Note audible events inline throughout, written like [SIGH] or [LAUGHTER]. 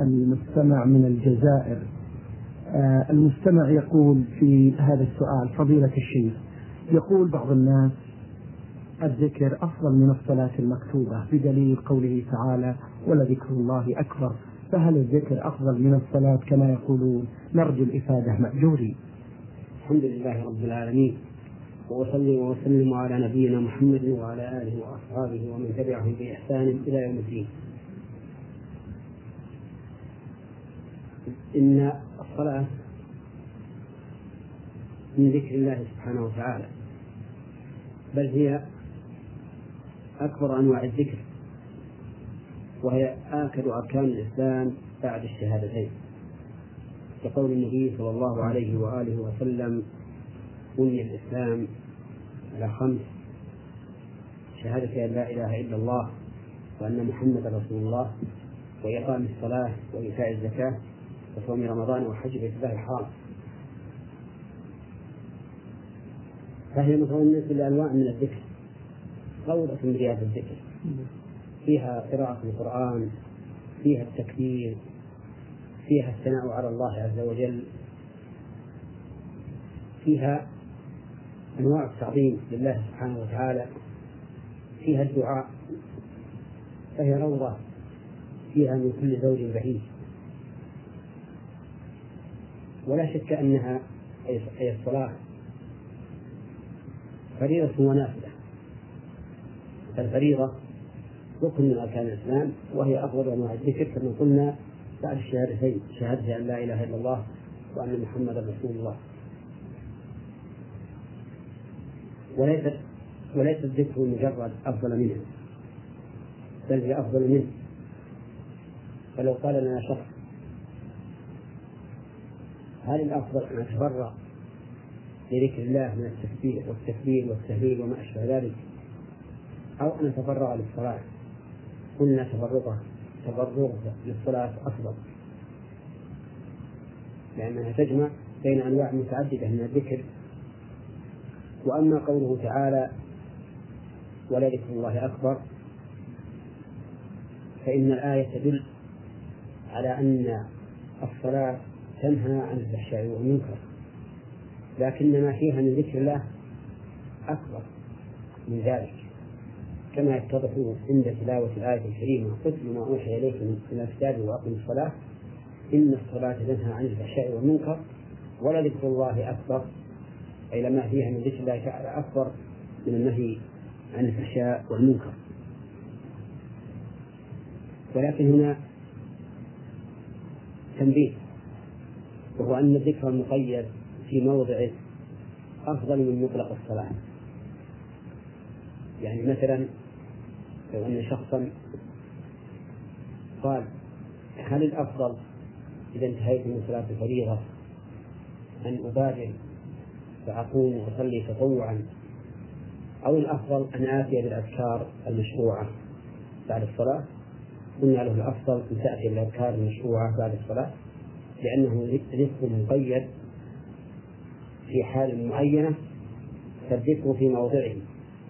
المستمع من الجزائر. آه، المستمع يقول في هذا السؤال فضيلة الشيخ يقول بعض الناس الذكر أفضل من الصلاة المكتوبة بدليل قوله تعالى ولذكر الله أكبر فهل الذكر أفضل من الصلاة كما يقولون؟ نرجو الإفادة مأجورين. الحمد لله رب العالمين وأصلي وأسلم على نبينا محمد وعلى آله وأصحابه ومن تبعهم بإحسان إلى يوم الدين. إن الصلاة من ذكر الله سبحانه وتعالى بل هي أكبر أنواع الذكر وهي آكد أركان الإسلام بعد الشهادتين. كقول النبي صلى الله عليه وآله وسلم بني الإسلام على خمس. شهادة أن لا إله إلا الله وأن محمدا رسول الله وإقام الصلاة وإيتاء الزكاة وصوم رمضان وحج بيت الله الحرام فهي متضمنة لأنواع من الذكر. روضة من رياض الذكر. فيها قراءة القرآن فيها التكبير فيها الثناء على الله عز وجل. فيها أنواع التعظيم لله سبحانه وتعالى. فيها الدعاء. فهي روضة. فيها من كل زوج بهيج. ولا شك أنها أي الصلاة فريضة ونافلة. الفريضة ركن من أركان الإسلام وهي أفضل أنواع الذكر كما قلنا بعد الشهادتين شهادة أن لا إله إلا الله وأن محمدا رسول الله. وليست وليس الذكر مجرد أفضل منه بل هي أفضل منه. فلو قال لنا شخص هل الأفضل أن أتفرغ لذكر الله من التسبيح والتكبير والتهليل وما أشبه ذلك أو أن أتفرغ للصلاة. قلنا تفرغه تفرغ للصلاة أفضل. لأنها تجمع بين أنواع متعددة من الذكر. وأما قوله تعالى ولا ذكر الله أكبر فإن الآية تدل على أن الصلاة تنهى عن الفحشاء والمنكر. لكن ما فيها من ذكر الله أكبر من ذلك. كما يتضح عند تلاوة الآية الكريمة قتل ما أوحي إليك من الكتاب وأقم الصلاة إن الصلاة تنهى عن الفحشاء والمنكر ولذكر الله أكبر. أي لما فيها من ذكر الله تعالى أكبر من النهي عن الفحشاء والمنكر. ولكن هنا تنبيه. وهو أن الذكر المقيد في موضعه أفضل من مطلق الصلاة. يعني مثلا لو أن شخصا قال هل الأفضل إذا انتهيت من صلاة الفريضة أن أبادر فأقوم وأصلي تطوعا أو الأفضل أن آتي بالأذكار المشروعة بعد الصلاة؟ قلنا له الأفضل أن تأتي بالأذكار المشروعة بعد الصلاة. لأنه ذكر مقيد في حال معينة فالذكر في موضعه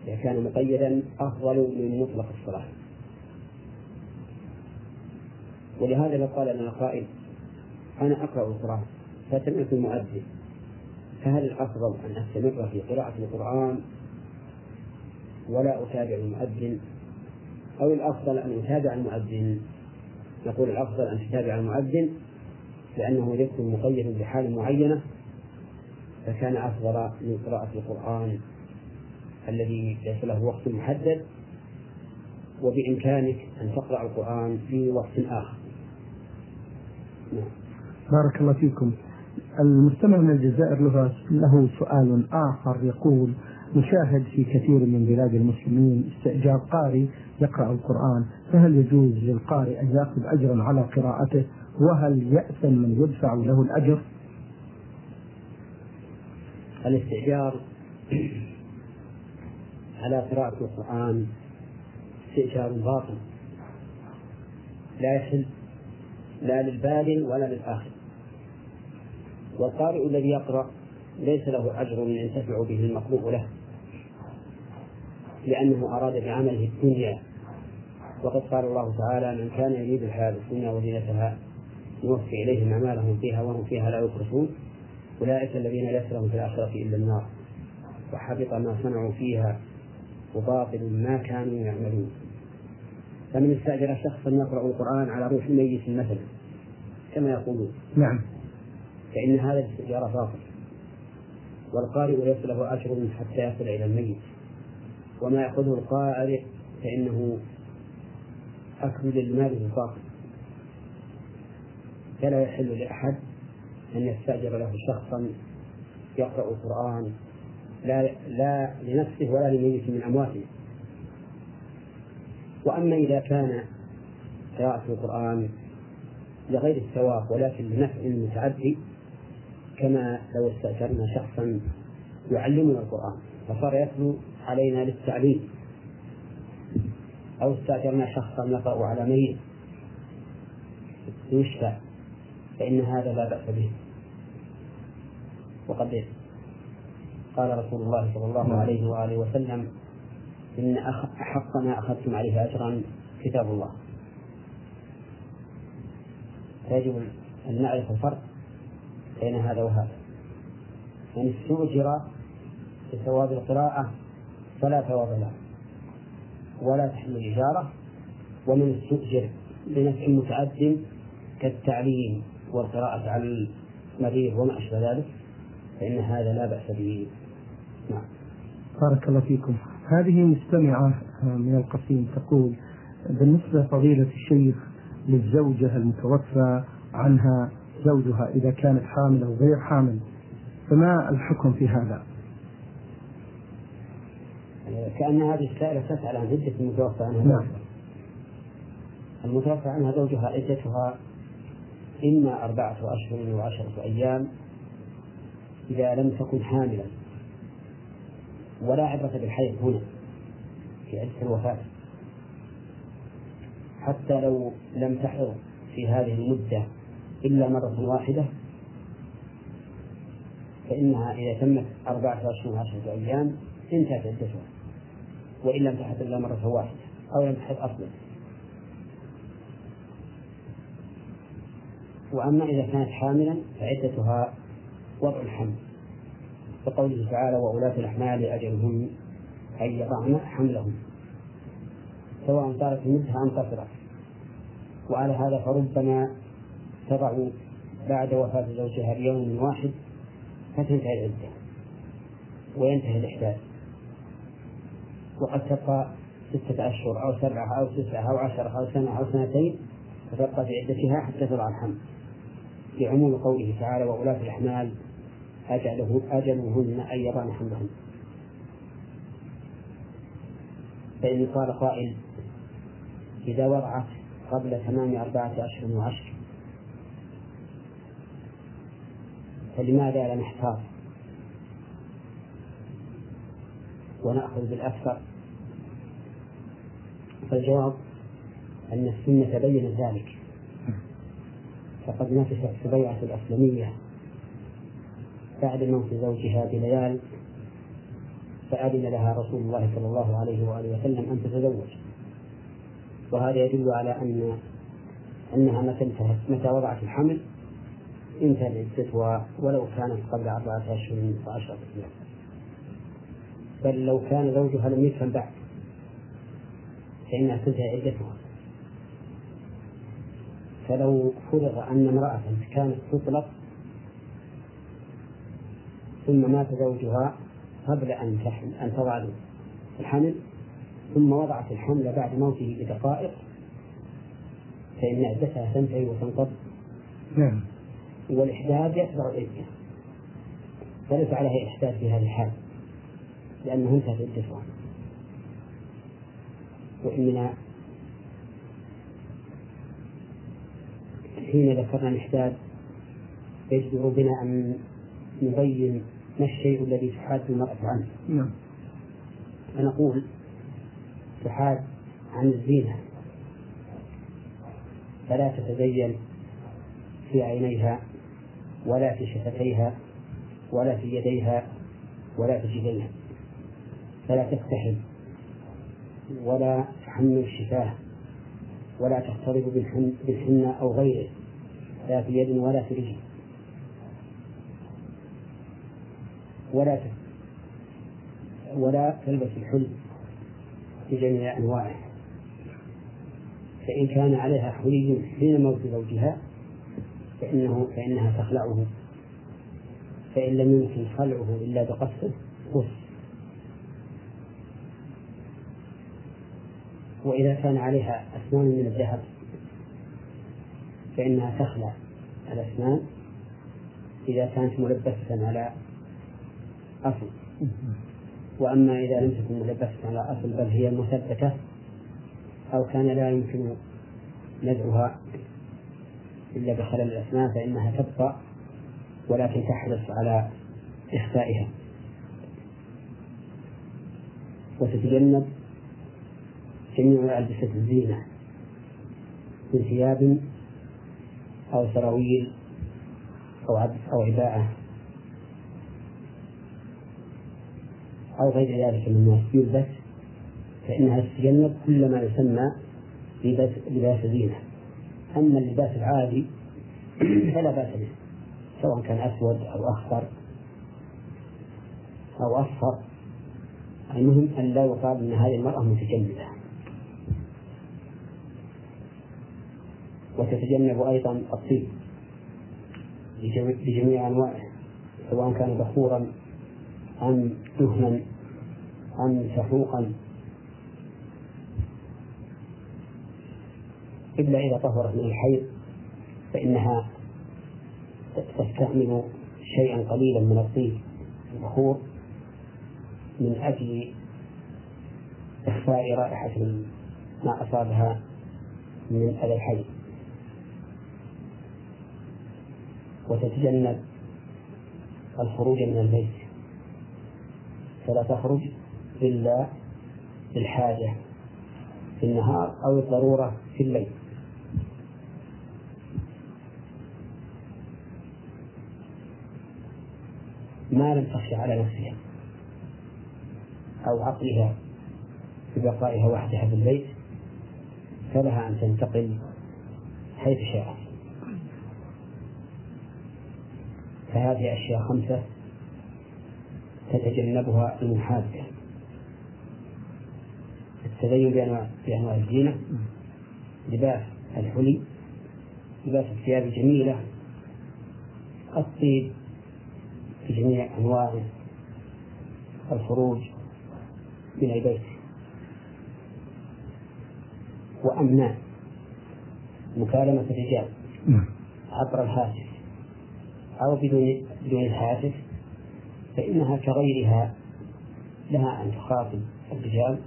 إذا كان مقيدا أفضل من مطلق الصلاة. ولهذا لو قال لنا قائل أنا أقرأ القرآن فسمعت المؤذن فهل الأفضل أن أستمر في قراءة القرآن ولا أتابع المؤذن؟ أو الأفضل أن أتابع المؤذن؟ نقول الأفضل أن تتابع المؤذن لأنه ذكر مقيد بحال معينة فكان أفضل من قراءة القرآن الذي ليس له وقت محدد وبإمكانك أن تقرأ القرآن في وقت آخر. نعم. بارك الله فيكم. المستمع من الجزائر له له سؤال آخر يقول نشاهد في كثير من بلاد المسلمين استئجار قارئ يقرأ القرآن فهل يجوز للقارئ أن يأخذ أجرا على قراءته؟ وهل يأثم من يدفع له الأجر؟ الاستئجار على قراءة القرآن استئجار باطل. لا يحل لا للبال ولا للآخر. والقارئ الذي يقرأ ليس له أجر ينتفع به المطلوب له لأنه أراد بعمله الدنيا. وقد قال الله تعالى من كان يريد الحياة الدنيا وزينتها نوفي إليهم أعمالهم فيها وهم فيها لا يبخسون أولئك الذين ليس لهم في الآخرة إلا النار. وحبط ما صنعوا فيها وباطل ما كانوا يعملون. فمن استأجر شخصا يقرأ القرآن على روح ميت مثلا كما يقولون. نعم. فإن هذا الاستئجار باطل. والقارئ ليس له أجر حتى يصل إلى الميت. وما يأخذه القارئ فإنه أكل للمال الباطل فلا يحل لأحد أن يستأجر له شخصا يقرأ القرآن لا لا لنفسه ولا لميت من أمواته. وأما إذا كان قراءة القرآن لغير الثواب ولكن لنفع متعدي كما لو استأجرنا شخصا يعلمنا القرآن فصار يتلو علينا للتعليم. أو استأجرنا شخصا يقرأ على ميت يشفى. فإن هذا لا بأس به. وقد قال رسول الله صلى الله عليه وآله وسلم إن أحق ما أخذتم عليه أجرا كتاب الله. فيجب أن نعرف الفرق بين هذا وهذا. من استؤجر بثواب القراءة فلا ثواب له ولا تحل الإجارة ومن استؤجر بنفع متعد كالتعليم. والقراءة على المريض وما أشبه ذلك فإن هذا لا بأس به نعم بارك الله فيكم هذه مستمعة من القصيم تقول بالنسبة فضيلة الشيخ للزوجة المتوفى عنها زوجها إذا كانت حامل أو غير حامل فما الحكم في هذا؟ كأن هذه السائلة تسأل عن عدة المتوفى عنها نعم. المتوفى عنها زوجها عدتها إما أربعة أشهر وعشرة أيام إذا لم تكن حاملا. ولا عبرة بالحيض هنا في عدة الوفاة. حتى لو لم تحض في هذه المدة إلا مرة واحدة فإنها إذا تمت أربعة أشهر وعشرة أيام انتهت عدتها وإن لم تحض إلا مرة واحدة أو لم تحض أصلا. وأما إذا كانت حاملا فعدتها وضع الحمل. كقوله تعالى وأولاة الأحمال أجلهن أن يضعن حملهن سواء طالت المدة أم قصرت. وعلى هذا فربما تضع بعد وفاة زوجها بيوم واحد فتنتهي العدة وينتهي الإحداث. وقد تبقى ستة أشهر أو سبعة أو تسعة أو عشرة أو سنة أو سنتين فتبقى في عدتها حتى تضع الحمل. لعموم قوله تعالى وأولاة الأحمال أجله أجلهن أن يضعن حملهن. فإن قال قائل إذا وضعت قبل تمام أربعة أشهر وعشر فلماذا لا نحتاط ونأخذ بالأكثر. فالجواب أن السنة بينت ذلك. فقد نفست سبيعة الأسلمية بعد موت زوجها بليال فأذن لها رسول الله صلى الله عليه وآله وسلم أن تتزوج. وهذا يدل على أن أنها متى انتهت متى وضعت الحمل؟ انتهت عدتها ولو كانت قبل أربعة أشهر وعشرة أيام. بل لو كان زوجها لم يفهم بعد فإنها تنتهي عدتها. فلو فرض أن امرأة كانت تطلق ثم مات زوجها قبل أن تحمل أن تضع الحمل ثم وضعت الحمل بعد موته بدقائق فإن عدتها تنتهي وتنقض. نعم. والإحداث يتبع العدة فليس عليها إحداث في هذه الحال لأنه انتهت عدتها وإننا حين ذكرنا الإحداث يجدر بنا أن نبين ما الشيء الذي تحاد المرأة عنه. نعم. فنقول تحاد عن الزينة. فلا تتزين في عينيها ولا في شفتيها ولا في يديها ولا في جبينها. فلا تكتحل ولا تحمل الشفاه ولا تختلط بالحنة أو غيره. لا في يد ولا في رجل ولا ولا تلبس الحلي بجميع أنواعه. فإن كان عليها حلي حين موت زوجها فإنه فإنها تخلعه. فإن لم يمكن خلعه إلا بقصه قص وإذا كان عليها أسنان من الذهب فإنها تخلع الأسنان إذا كانت ملبسة على أصل. وأما إذا لم تكن ملبسة على أصل بل هي مثبتة أو كان لا يمكن نزعها إلا بخلل الأسنان فإنها تبقى ولكن تحرص على إخفائها. وتتجنب جميع ألبسة الزينة من ثياب أو سراويل أو أو عباءة أو غير ذلك مما يلبس فإنها تتجنب كل ما يسمى لباس لباس زينة. أما اللباس العادي [CLEARS THROAT] فلا بأس به سواء كان أسود أو أخضر أو أصفر. المهم أن لا يقال أن هذه المرأة متجملة وتتجنب أيضا الطيب بجميع أنواعه سواء كان بخورا أم دهنا أم سحوقا إلا إذا طهرت من الحيض فإنها تستعمل شيئا قليلا من الطيب البخور من أجل إخفاء رائحة ما أصابها من أذى الحي وتتجنب الخروج من البيت فلا تخرج إلا بالحاجة في النهار أو الضرورة في الليل. ما لم تخشى على نفسها أو عقلها ببقائها وحدها في البيت فلها أن تنتقل حيث شاءت فهذه أشياء خمسة تتجنبها المحادة التدين بأنواع بأنواع الزينة لباس الحلي لباس الثياب الجميلة الطيب بجميع أنواعه الخروج من البيت. وأمناء مكالمة الرجال نعم. عبر الهاتف. أو بدون بدون الهاتف فإنها كغيرها لها أن تخاطب الرجال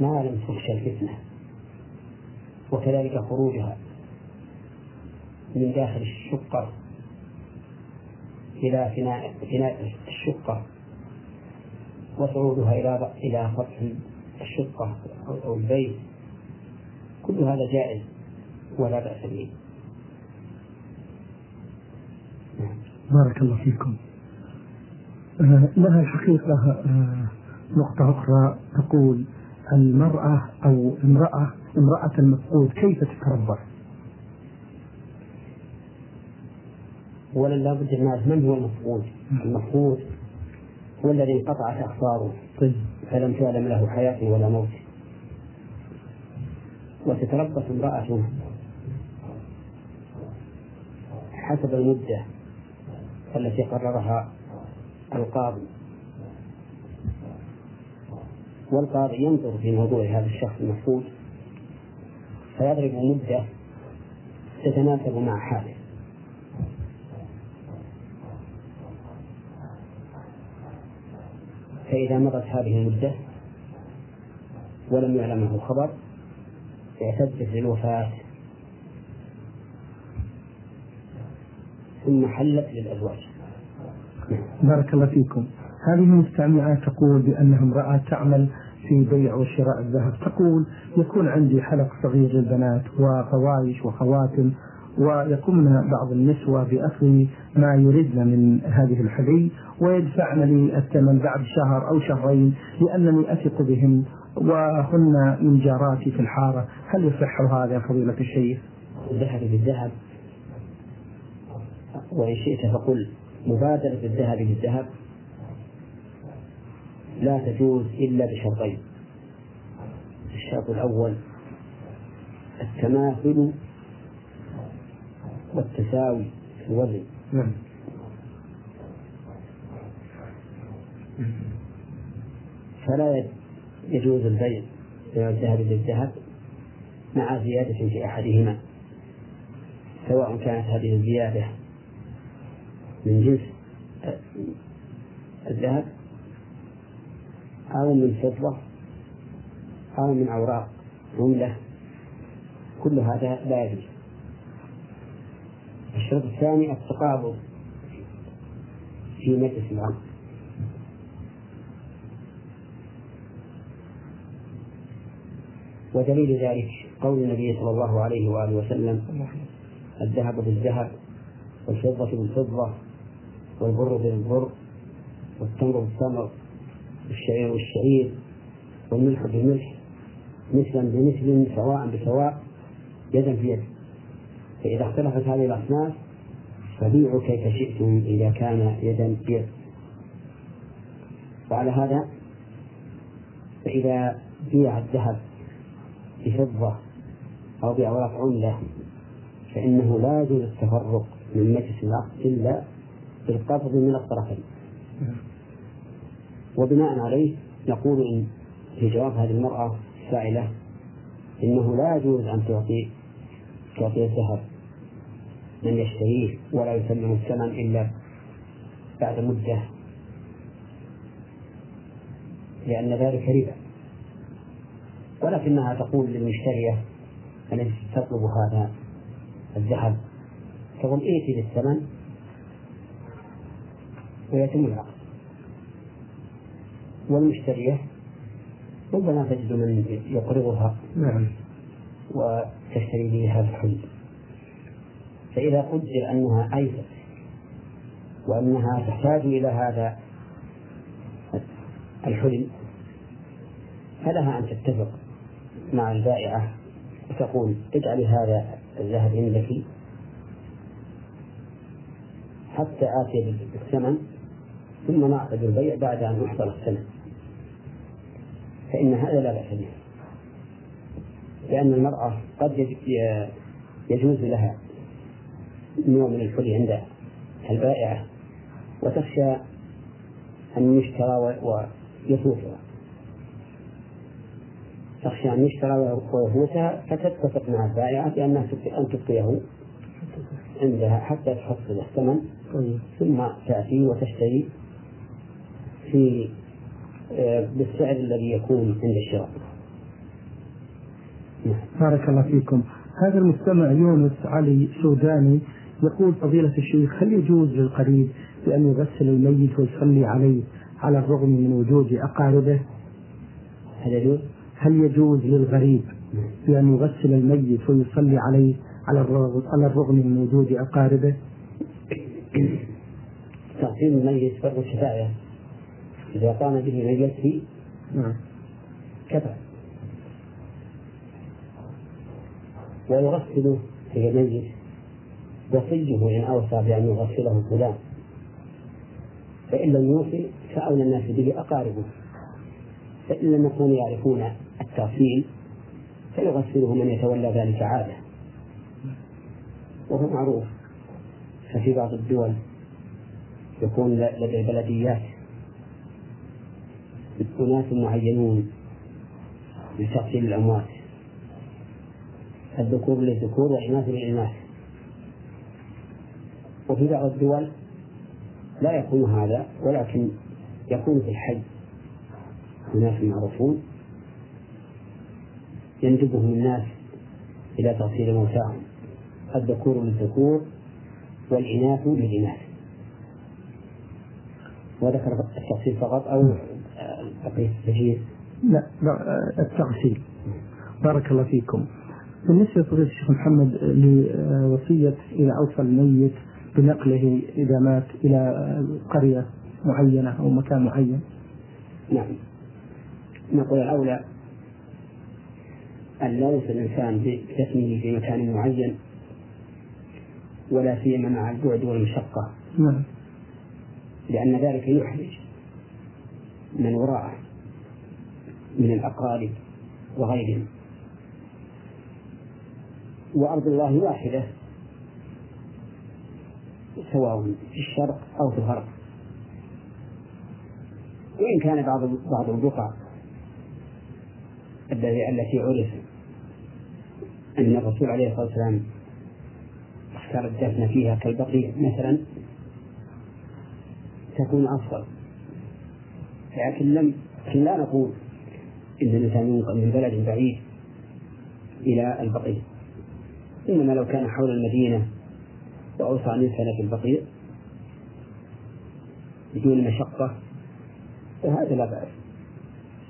ما لم تخشى الفتنة وكذلك خروجها من داخل الشقة إلى فناء فناء الشقة وصعودها إلى إلى سطح الشقة أو البيت. كل هذا جائز ولا بأس به. بارك الله فيكم. آه لها الحقيقة آه نقطة أخرى تقول المرأة أو امرأة امرأة المفقود كيف تتربى؟ أولا لابد أن نعرف من هو المفقود؟ المفقود هو الذي انقطعت أخباره طيب. فلم تعلم له حياة ولا موت. وتتربص امرأة حسب المدة. التي قررها القاضي. والقاضي ينظر في موضوع هذا الشخص المفقود فيضرب مدة تتناسب مع حاله. فإذا مضت هذه المدة ولم يعلمه خبر اعتدت للوفاة ثم حلت للأزواج. بارك الله فيكم. هذه المستمعة تقول بأنها امرأة تعمل في بيع وشراء الذهب. تقول يكون عندي حلق صغير للبنات وفوايش وخواتم ويقومن بعض النسوة بأخذ ما يردن من هذه الحلي ويدفعن لي الثمن بعد شهر أو شهرين لأنني أثق بهن وهن من جاراتي في الحارة. هل يصح هذا يا فضيلة الشيخ؟ الذهب بالذهب وإن شئت فقل مبادرة الذهب بالذهب لا تجوز إلا بشرطين. الشرط الأول التماثل والتساوي في الوزن. نعم. فلا يجوز البيع بين الذهب بالذهب مع زيادة في أحدهما سواء كانت هذه الزيادة من جنس الذهب أو من فضة أو من أوراق عملة كل هذا لا يجوز. الشرط الثاني التقابض في مجلس العقد ودليل ذلك قول النبي صلى الله عليه وآله وسلم الذهب بالذهب والفضة بالفضة. والبر بالبر والتمر بالتمر والشعير بالشعير والملح بالملح مثلا بمثل سواء بسواء يدا في يد. فإذا اختلفت هذه الأصناف فبيعوا كيف شئتم إذا كان يدا بيد وعلى هذا فإذا بيع الذهب بفضة أو بأوراق عملة فإنه لا يجوز التفرق من مجلس العقد إلا بالقبض من الطرفين. وبناء عليه نقول في جواب هذه المرأة السائلة إنه لا يجوز أن تعطي تعطي الذهب من يشتريه ولا يسلم الثمن إلا بعد مدة لأن ذلك ربا. ولكنها تقول للمشترية التي تطلب هذا الذهب تقول ائتي بالثمن ويتم العقد والمشترية ربما تجد من يقرضها نعم. وتشتري به هذا الحلي فإذا قدر أنها أيسر وأنها تحتاج إلى هذا الحلم فلها أن تتفق مع البائعة وتقول اجعلي هذا الذهب عندك حتى آتي بالثمن. ثم نعقد البيع بعد أن يحضر الثمن فإن هذا لا بأس به. لأن المرأة قد يجوز لها نوع من الحلي عند البائعة وتخشى أن يشترى ويفوتها. تخشى أن يشترى ويفوتها فتتفق مع البائعة بأنها أن تبقيه عندها حتى تحصل الثمن طيب. ثم تأتي وتشتري في آه، بالسعر الذي يكون عند الشراء نعم. بارك الله فيكم هذا المستمع يونس علي سوداني يقول فضيلة الشيخ هل يجوز للقريب بأن يغسل الميت ويصلي عليه على الرغم من وجود أقاربه؟ هل يجوز؟ هل يجوز للغريب بأن يغسل الميت ويصلي عليه على الرغم, على الرغم من وجود أقاربه؟ تغسيل الميت فرض كفاية إذا قام به من يكفي نعم. كفى ويغسل في الميت. وصيه إن أوصى بأن يغسله فلان. فإن لم يوصي فأولى الناس به أقاربه. فإن لم يكونوا يعرفون التغسيل فيغسله من يتولى ذلك عادة. وهو معروف. ففي بعض الدول يكون لدى البلديات أناس معينون لتغسيل الأموات. الذكور للذكور والإناث للإناث وفي بعض الدول لا يكون هذا ولكن يكون في الحي أناس معروفون يندبهم الناس إلى تغسيل موتاهم. الذكور للذكور والإناث للإناث وذكر التفصيل فقط أو بقية التجهيز لا لا التغسيل. بارك الله فيكم. بالنسبة لفضيلة الشيخ محمد لوصية إذا أوصى الميت بنقله إذا مات إلى قرية معينة أو مكان معين. نعم. نقول الأولى أن لا يوصل الإنسان بجسمه في مكان معين ولا سيما مع البعد والمشقة. نعم. لأن ذلك يحرج. من وراءه من الأقارب وغيرهم. وأرض الله واحدة سواء في الشرق أو في الغرب. وإن كان بعض بعض البقع التي عرف أن الرسول عليه الصلاة والسلام اختار الدفن فيها كالبقيع مثلا تكون أفضل. لكن لم لكن لا نقول إن الإنسان ينقل من بلد بعيد إلى البقيع. إنما لو كان حول المدينة وأوصى أن يدفن في البقيع بدون مشقة فهذا لا بأس.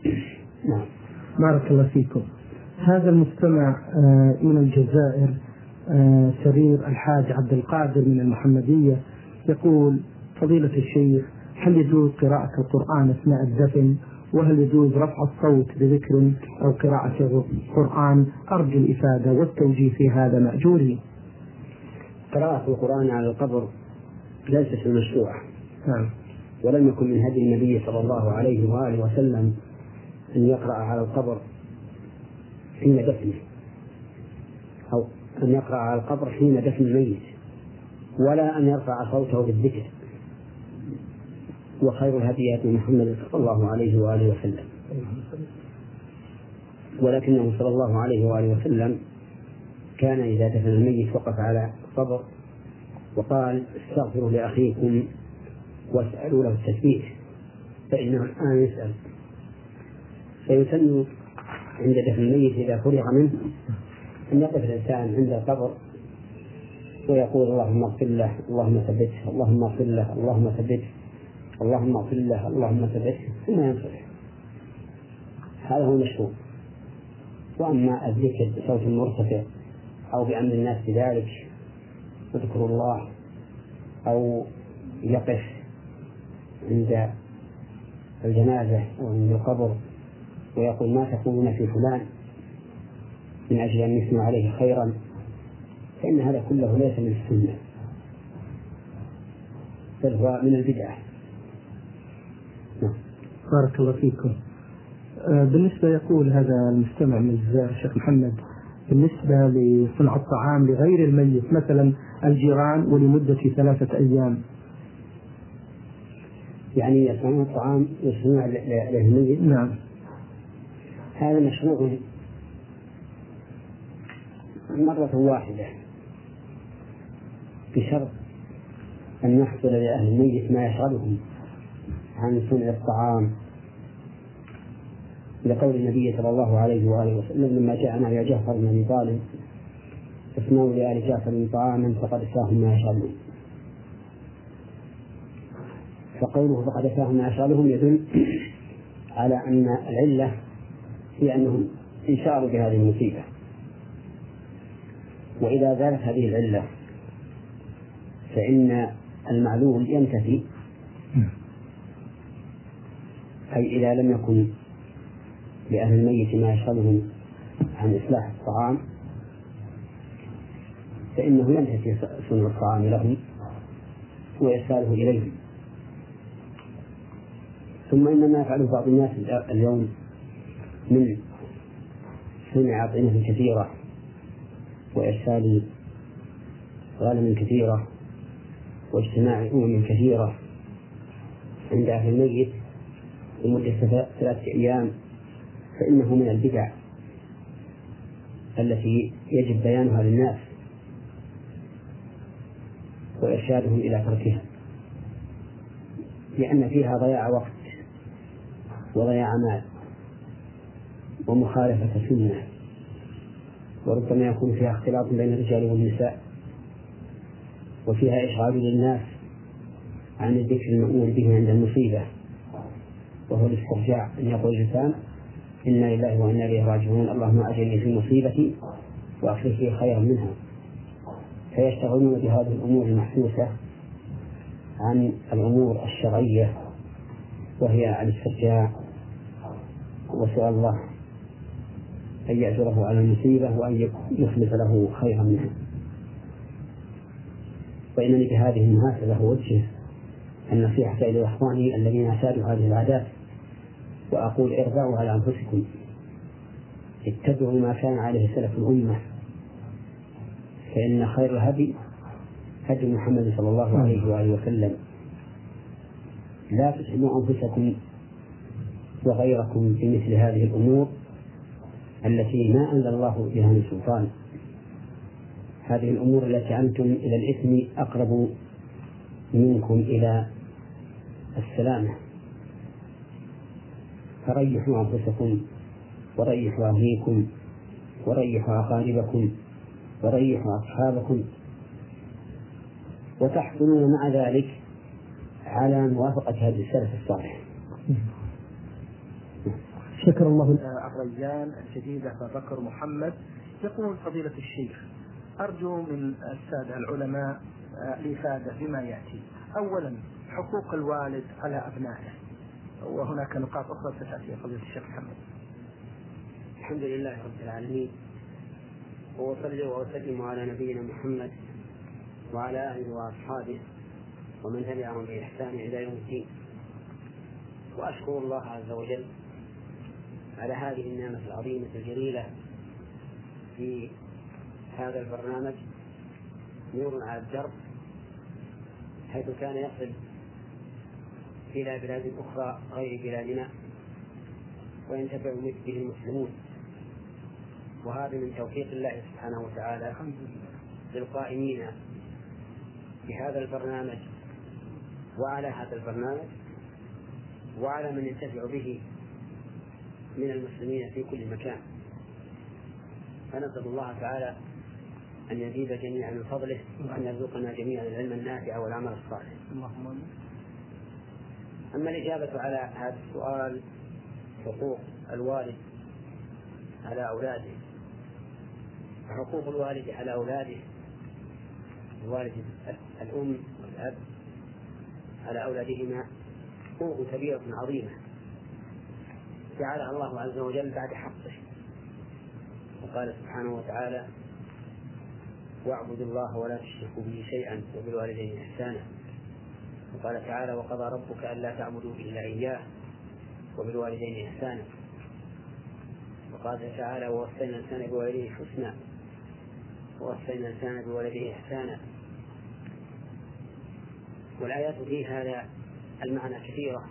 [CLEARS THROAT] نعم. بارك الله فيكم. هذا المستمع آه، من الجزائر آه، سرير الحاج عبد القادر من المحمدية يقول فضيلة الشيخ هل يجوز قراءة القرآن أثناء الدفن؟ وهل يجوز رفع الصوت بذكر أو قراءة القرآن؟ أرجو الإفادة والتوجيه في هذا مأجوري. قراءة القرآن على القبر ليست بمشروعة نعم. ولم يكن من هدي النبي صلى الله عليه وآله وسلم أن يقرأ على القبر حين دفنه. أو أن يقرأ على القبر حين دفن الميت. ولا أن يرفع صوته بالذكر. وخير الهدي هدي محمد صلى الله عليه وآله وسلم. ولكنه صلى الله عليه وآله وسلم كان إذا دفن الميت وقف على القبر وقال استغفروا لأخيكم واسألوا له التثبيت فإنه الآن يسأل. فيسن عند دفن الميت إذا فرغ منه أن يقف الإنسان عند القبر ويقول اللهم اغفر له اللهم ثبته اللهم اغفر له اللهم ثبته. اللهم اغفر له اللهم ثبته ثم ينصرف هذا هو المشروع. وأما الذكر بصوت مرتفع أو بأمر الناس بذلك اذكروا الله أو يقف عند الجنازة أو عند القبر ويقول ما تقولون في فلان؟ من أجل أن يثنوا عليه خيرا. فإن هذا كله ليس من السنة بل هو من البدعة. نعم. بارك الله فيكم. آه، بالنسبة يقول هذا المستمع من الجزائر الشيخ محمد بالنسبة لصنع الطعام لغير الميت مثلا الجيران ولمدة ثلاثة أيام. يعني يصنعون الطعام يصنع للميت نعم. هذا مشروع مرة واحدة. بشرط أن يحصل لأهل الميت ما يشغلهم عن صنع الطعام لقول النبي صلى الله عليه وآله وسلم لما جاء مع جعفر بن أبي طالب اصنعوا لآل جعفر طعاما فقد أتاهم ما يشغلهم فقوله فقد أتاهم ما يشغلهم يدل على أن العلة هي أنهم انشاروا بهذه المصيبة. وإذا زالت هذه العلة فإن المعلول ينتفي أي إذا لم يكن لأهل الميت ما يشغلهم عن إصلاح الطعام فإنه ينتفي صنع الطعام لهم وإرساله إليهم. ثم إن ما يفعله بعض الناس اليوم من صنع أطعمة كثيرة وإرسال غنم كثيرة واجتماع أمم كثيرة عند أهل الميت لمدة ثلاثة أيام فإنه من البدع التي يجب بيانها للناس وإرشادهم إلى تركها لأن فيها ضياع وقت وضياع مال ومخالفة سنة وربما يكون فيها اختلاط بين الرجال والنساء وفيها إشغال للناس عن الذكر المأمور به عند المصيبة. وهو الاسترجاع. أن يقول الإنسان إنا لله وإنا إليه راجعون. اللهم أجرني في مصيبتي وأخلف لي خيرا منها. فيشتغلون بهذه الأمور المحسوسة عن الأمور الشرعية وهي الاسترجاع وسؤال الله أن يأجره على المصيبة وأن يخلف له خيرا منها. وإنني في هذه المناسبة أوجه النصيحة إلى إخواني الذين اعتادوا هذه العادات وأقول ارجعوا على أنفسكم. اتبعوا ما كان عليه سلف الأمة. فإن خير الهدي هدي محمد صلى الله عليه وآله وسلم. لا تسلموا أنفسكم وغيركم في مثل هذه الأمور التي ما أنزل الله بها من سلطان. هذه الأمور التي أنتم إلى الإثم أقرب منكم إلى السلامة. فريحوا أنفسكم وريحوا أهليكم وريحوا أقاربكم وريحوا أصحابكم. وتحصلون مع ذلك على موافقة هذه السلف الصالح. شكر الله الريان الجديدة أبا بكر محمد يقول فضيلة الشيخ أرجو من السادة العلماء الإفادة بما يأتي. أولا حقوق الوالد على أبنائه. وهناك نقاط أخرى ستأتي فضيلة الشيخ محمد. الحمد لله رب العالمين. وأصلي وأسلم على نبينا محمد وعلى آله وأصحابه ومن تبعهم بإحسان إلى يوم الدين. وأشكر الله عز وجل على هذه النعمة العظيمة الجليلة في هذا البرنامج نور على الدرب حيث كان يصل إلى بلاد أخرى غير بلادنا وينتفع به المسلمون. وهذا من توفيق الله سبحانه وتعالى للقائمين بهذا البرنامج وعلى هذا البرنامج وعلى من ينتفع به من المسلمين في كل مكان. فنسأل الله تعالى أن يزيد جميعا من فضله وأن يرزقنا جميعا العلم النافع والعمل الصالح. اللهم أما الإجابة على هذا السؤال حقوق الوالد على أولاده. حقوق الوالد على أولاده. الوالد الأم والأب على أولادهما. حقوق كبيرة عظيمة. جعلها الله عز وجل بعد حقه. وقال سبحانه وتعالى واعبدوا الله ولا تشركوا به شيئا وبالوالدين إحسانا. وقال تعالى وقضى ربك ألا تعبدوا إلا إياه وبالوالدين إحسانا. وقال تعالى ووصينا الإنسان بوالديه حسنا ووصينا الإنسان بولده إحسانا. والآيات في هذا المعنى كثيرة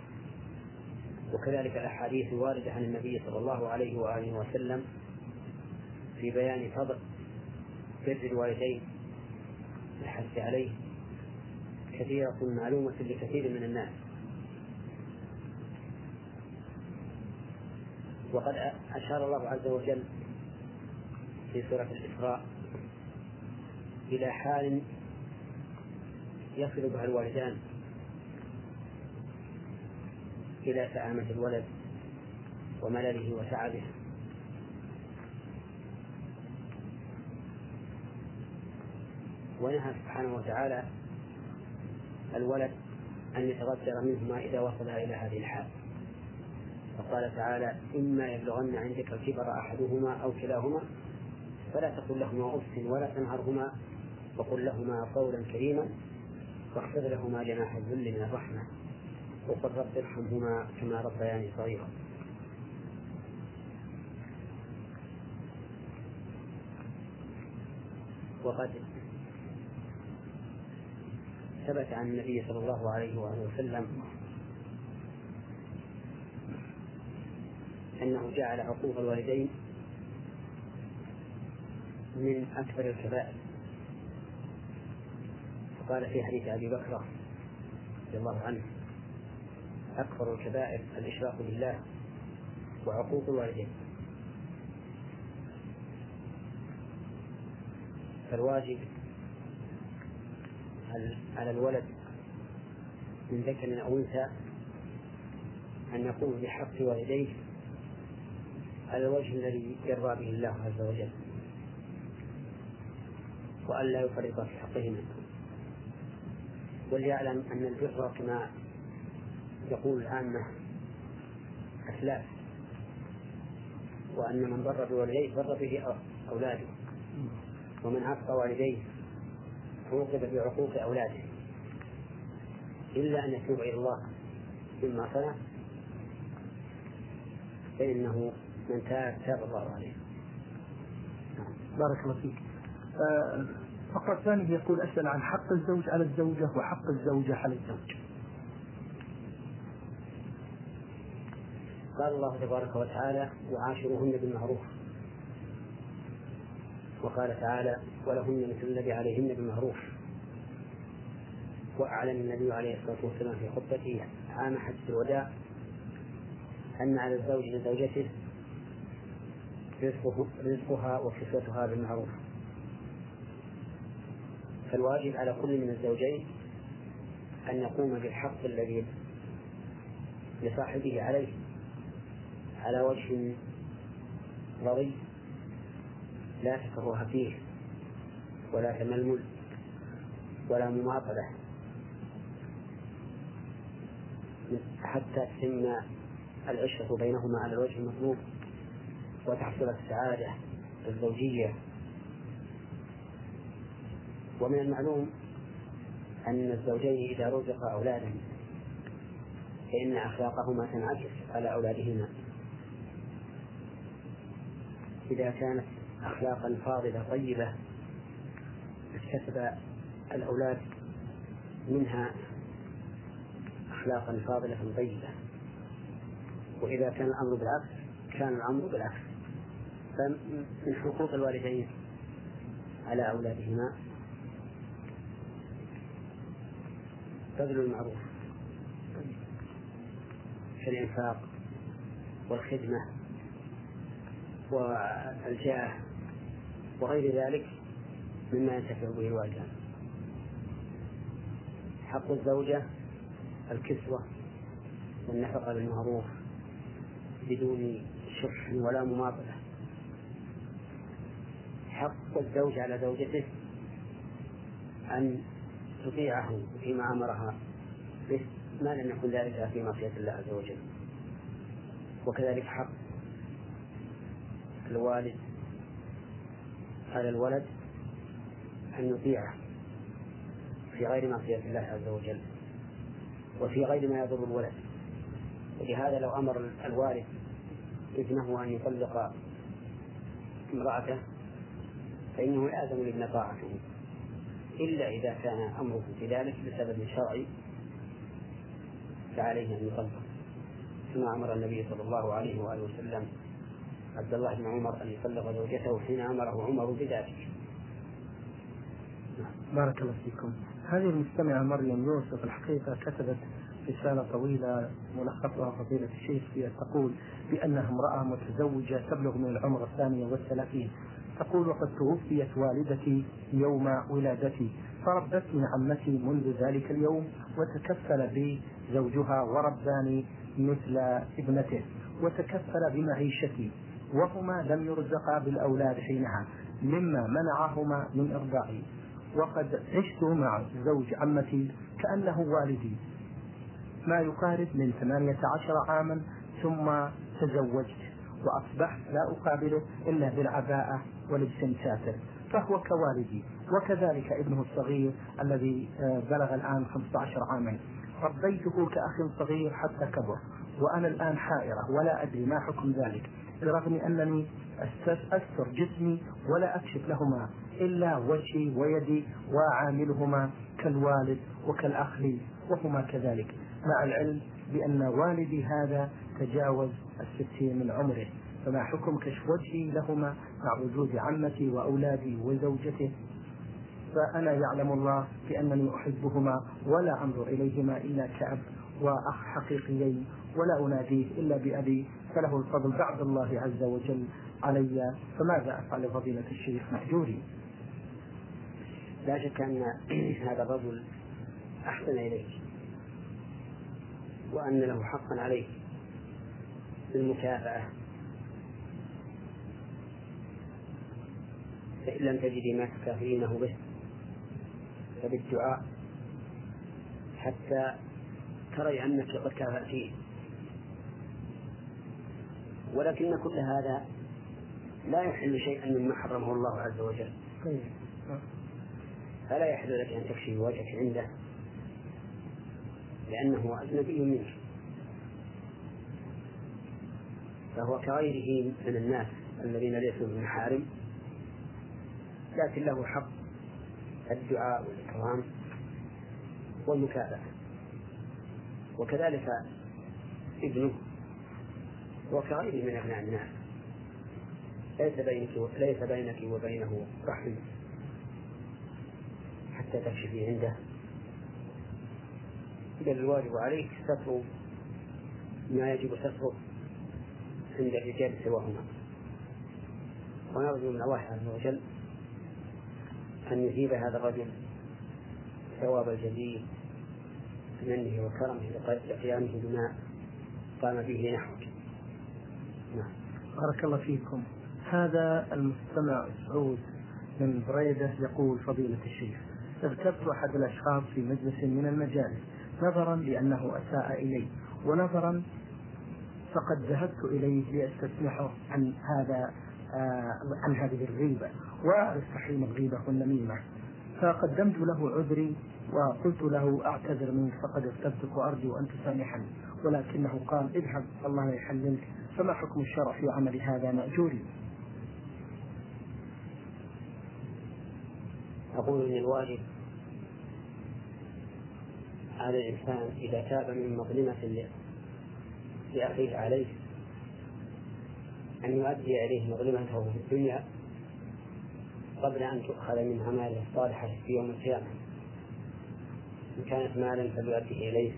وكذلك الأحاديث الواردة عن النبي صلى الله عليه وآله وسلم في بيان فضل بر الوالدين الحث عليه كثيرة معلومة لكثير من الناس. وقد أشار الله عز وجل في سورة الإسراء إلى حال يصل بها الوالدان إلى سآمة الولد وملله وسعده ونهى سبحانه وتعالى الولد أن يتغدر منهما إذا وصل إلى هذه الحال. فقال تعالى إما يبلغن عندك الكبر أحدهما أو كلاهما فلا تقل لهما أف ولا تنهرهما وقل لهما قولا كريما واخفض لهما جناح الذل من الرحمة وقل رب ارحمهما كما ربياني صغيرا. وقد ثبت عن النبي صلى الله عليه وآله وسلم أنه جعل عقوق الوالدين من أكبر الكبائر. وقال في حديث أبي بكر رضي الله عنه أكبر الكبائر الإشراك بالله وعقوق الوالدين. فالواجب على الولد من ذكر أو أنثى أن يقوم بحق والديه على الوجه الذي يرضى به الله عز وجل وألا يفرط في حقهما. وليعلم أن البر كما يقول العامة أسلاف وأن من بر بوالديه بر به أولاده ومن عق والديه عوقب بعقوق أولاده إلا أن يتوب إلى الله مما صنع فإنه من تاب تاب الله عليه. بارك الله فيك. آه، فقط ثاني يقول أسأل عن حق الزوج على الزوجة وحق الزوجة على الزوج. قال الله تبارك وتعالى وعاشروهن بالمعروف. وقال تعالى ولهن مثل الذي عليهن بالمعروف. وأعلن النبي عليه الصلاة والسلام في خطبته عام حج الوداع أن على الزوج لزوجته رزقه رزقها وكسوتها بالمعروف. فالواجب على كل من الزوجين أن يقوم بالحق الذي لصاحبه عليه على وجه رضي لا تكره فيه ولا تململ ولا مماطلة. حتى تتم العشرة بينهما على الوجه المطلوب وتحصل السعادة الزوجية. ومن المعلوم أن الزوجين إذا رزقا أولادا فإن أخلاقهما تنعكس على أولادهما. إذا كانت أخلاقا فاضلة طيبة اكتسب الأولاد منها أخلاقا فاضلة طيبة. وإذا كان الأمر بالعكس كان الأمر بالعكس. فمن حقوق الوالدين على أولادهما بذل المعروف في الإنفاق والخدمة والجاه وغير ذلك مما ينتفع به الوالدان. حق الزوجة الكسوة والنفقة بالمعروف بدون شح ولا مماطلة. حق الزوج على زوجته أن تطيعه فيما أمرها به ما لم يكن ذلك في معصية الله عز وجل. وكذلك حق الوالد على الولد أن يطيعه في غير معصية الله عز وجل وفي غير ما يضر الولد. ولهذا لو أمر الوالد ابنه أن يطلق امرأته فإنه يلزم الابن طاعته إلا إذا كان أمره في ذلك بسبب شرعي فعليه أن يطلق كما أمر النبي صلى الله عليه وآله وسلم عبد الله بن عمر أن يطلق زوجته حين أمره عمر بذلك بارك الله فيكم. هذه المستمعة مريم يوسف الحقيقة كتبت رسالة طويلة ملخصها فضيلة الشيخ فيها تقول بأنها امرأة متزوجة تبلغ من العمر الثانية والثلاثين. تقول وقد توفيت والدتي يوم ولادتي. فربتني عمتي منذ ذلك اليوم وتكفل بي زوجها ورباني مثل ابنته. وتكفل بمعيشتي. وهما لم يرزقا بالأولاد حينها مما منعهما من إرضاعي وقد عشت مع زوج عمتي كأنه والدي. ما يقارب من ثمانية عشر عاما ثم تزوجت وأصبحت لا أقابله إلا بالعباءة ولبس ساتر. فهو كوالدي وكذلك ابنه الصغير الذي آه، بلغ الآن 15 عاما. ربيته كأخ صغير حتى كبر وأنا الآن حائرة ولا أدري ما حكم ذلك. برغم أنني أستر جسمي ولا أكشف لهما إلا وجهي ويدي وأعاملهما كالوالد وكالأخ لي وهما كذلك. مع العلم بأن والدي هذا تجاوز الستين من عمره. فما حكم كشف وجهي لهما مع وجود عمتي وأولادي وزوجته؟ فأنا يعلم الله بأنني أحبهما ولا أنظر إليهما إلا كأب وأخ حقيقيين ولا أناديه إلا بأبي فله الفضل بعد الله عز وجل علي؟ فماذا أفعل فضيلة الشيخ مأجوري؟ لا شك أن [CLEARS THROAT] هذا الرجل أحسن إليك وأن له حقا عليك بالمكافأة فإن لم تجدي ما تكافئينه به فبالدعاء حتى تري أنك قد كافأتيه ولكن كل هذا لا يحل شيئا مما حرمه الله عز وجل. فلا يحل لك أن تكشف وجهك عنده لأنه أجنبي منك فهو كغيره من الناس الذين ليسوا بمحارم لكن له حق الدعاء والإكرام والمكافأة وكذلك ابنه وكغيره من أبناء الناس. ليس بينك ليس بينك وبينه رحم. حتى تكشفي عنده. بل الواجب عليك ستر ما يجب ستره عند الرجال سواهما. ونرجو من الله عز وجل أن يثيب هذا الرجل ثواب الجزيل بمنه وكرمه لقيامه بما قام به نحوك. بارك الله فيكم. هذا المستمع سعود من بريدة يقول فضيلة الشيخ اغتبت أحد الأشخاص في مجلس من المجالس نظرا لأنه أساء إلي ونظرا فقد ذهبت إليه لأستسمحه عن هذا آه عن هذه الغيبة وأعرف تحريم الغيبة والنميمة. فقدمت له عذري وقلت له أعتذر منك فقد اغتبتك وأرجو أن تسامحني ولكنه قال اذهب الله يحللك. فما حكم الشرع في عمل هذا مأجوري أقول إن الواجب على الإنسان إذا تاب من مظلمة لأخيه عليه أن يؤدي إليه مظلمته في الدنيا قبل أن تؤخذ من أعماله الصالحة في يوم القيامة. إن كانت مالا فليؤديه إليه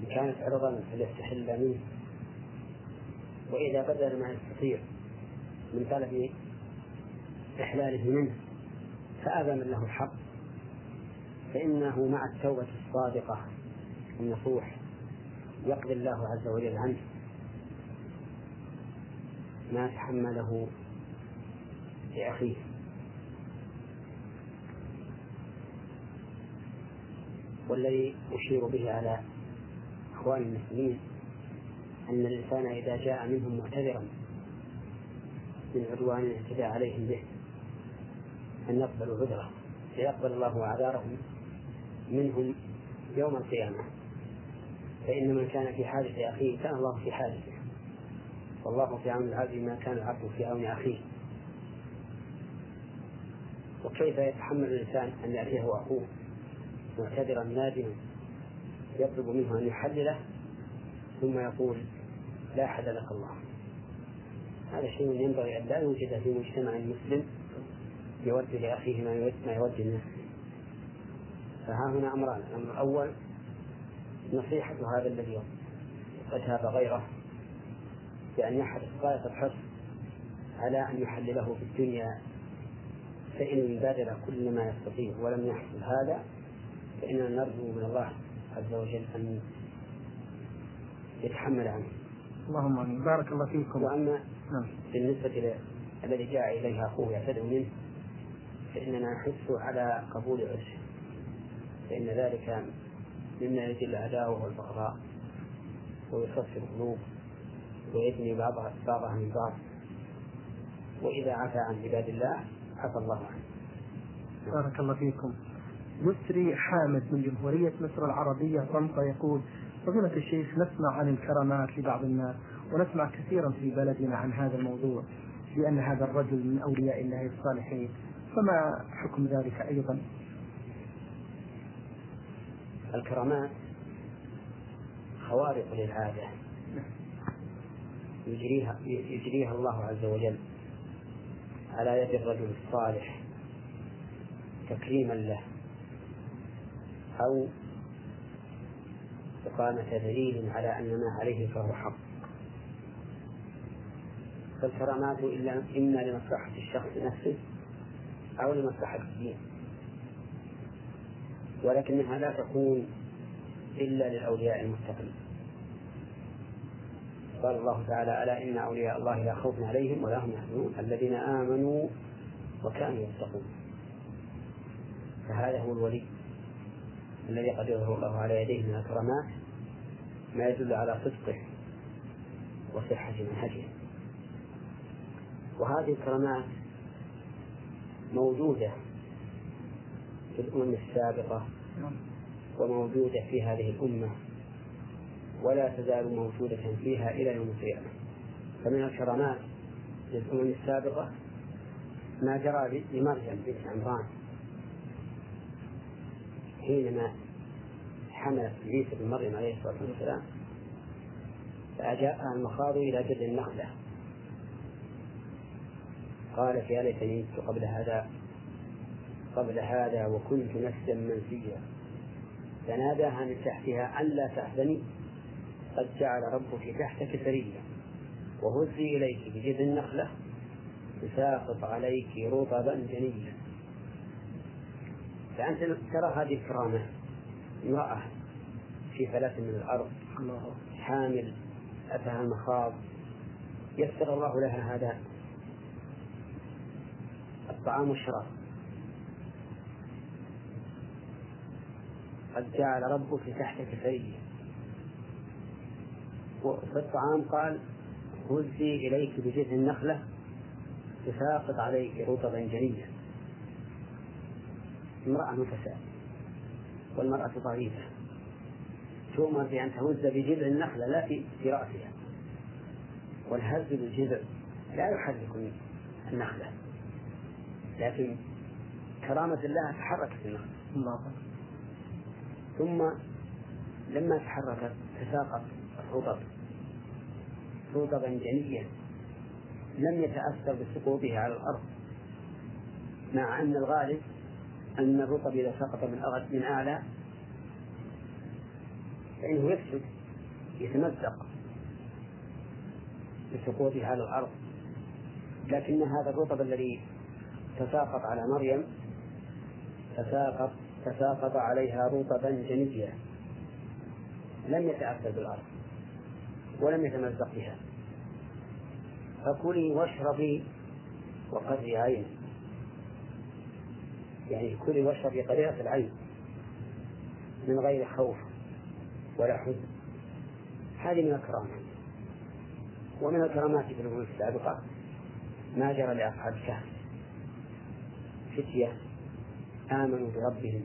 إن كانت عرضا فليستحل منه. وإذا بذل ما يستطيع من طلب إحلاله منه فآذى من له الحق. فإنه مع التوبة الصادقة النصوح يقضي الله عز وجل عنه. ما تحمله لأخيه والذي أشير به على إخوان المسلمين أن الإنسان إذا جاء منهم معتذرا من عدوان اعتدى عليهم به أن يقبلوا عذره فيقبل الله أعذارهم منهم يوم القيامة. فإن من كان في حاجة أخيه كان الله في حاجته والله في عون العبد ما كان العبد في عون أخيه. وكيف يتحمل الإنسان أن يأتيه أخوه معتذرا نادما يطلب منه أن يحلله؟ ثم يقول لا أحد لك الله. هذا شيء ينبغي أن لا يوجد في مجتمع مسلم يود لأخيه ما يود ما يود لنفسه. فها هنا أمران. الأمر الأول نصيحة هذا الذي قد هاب غيره بأن يحرص غاية الحرص على أن يحلله في الدنيا فإن بذل كل ما يستطيع ولم يحصل هذا فإننا نرجو من الله عز وجل أن يتحمل عنه. اللهم آمين. بارك الله فيكم. وأما نعم. بالنسبة الذي جاء اليه أخوه يعتذر منه فإننا نحث على قبول عرشه فإن ذلك مما يجل العداوه والبغضاء ويصفي القلوب ويثني بعضها بعضها من بعض. وإذا عفى عن عباد الله عفى الله عنه. بارك الله فيكم. يسري حامد من جمهورية مصر العربية طنطا يقول فضيلة الشيخ نسمع عن الكرامات لبعض الناس ونسمع كثيرا في بلدنا عن هذا الموضوع بأن هذا الرجل من أولياء الله الصالحين. فما حكم ذلك أيضا؟ الكرامات خوارق للعادة. يجريها يجريها الله عز وجل على يد الرجل الصالح تكريما له أو إقامة دليل على أن ما عليه فهو حق. فالكرامات إلا إما لمصلحة الشخص نفسه أو لمصلحة الدين؟ ولكنها لا تكون إلا للأولياء المتقين. قال الله تعالى ألا إن أولياء الله لا خوف عليهم ولا هم يحزنون الذين آمنوا وكانوا يتقون. فهذا هو الولي. الذي قد يظهر الله على يديه من الكرامات ما يدل على صدقه وصحة منهجه وهذه الكرامات موجودة في الأمم السابقة وموجودة في هذه الأمة ولا تزال موجودة فيها إلى يوم القيامة. فمن الكرامات للأمم السابقة ما جرى لمريم بنت عمران حينما حملت عيسى بن مريم عليه الصلاة والسلام فأجاءها المخاض إلى جذع النخلة. قالت يا ليتني مت قبل هذا قبل هذا وكنت نفسا منسيا. فناداها من تحتها ألا تحزني؟ قد جعل ربك تحتك سريا. وهزي إليك بجذع النخلة تساقط عليك رطبا جنيا. فأنت ترى هذه الكرامة امرأة في فلاة من الأرض حامل أتاها المخاض يسر الله لها هذا. الطعام والشراب. قد جعل ربك تحت كفيه وفي الطعام قال هزي إليك بجذع النخلة تساقط عليك رطبا جنيا امرأة نفساء والمرأة ضعيفة تؤمر بأن تهز بجذع النخلة لا في في رأسها والهز بالجذع لا يحرك النخلة لكن كرامة الله تحركت النخلة. الله. ثم لما تحركت تساقط الرطب. رطبا جنيا لم يتأثر بسقوطها على الأرض مع أن الغالب أن الرطب إذا سقط من من أعلى فإنه يفسد يتمزق بسقوطه على الأرض. لكن هذا الرطب الذي تساقط على مريم تساقط تساقط عليها رطبا جنيا لم يتأثر بالأرض ولم يتمزق بها. فكلي واشربي وقري عين يعني كلي واشربي قريرة العين من غير خوف ولا حزن. هذه من الكرامات. ومن الكرامات في الأمور السابقة ما جرى لأصحاب الكهف. فتية آمنوا بربهم.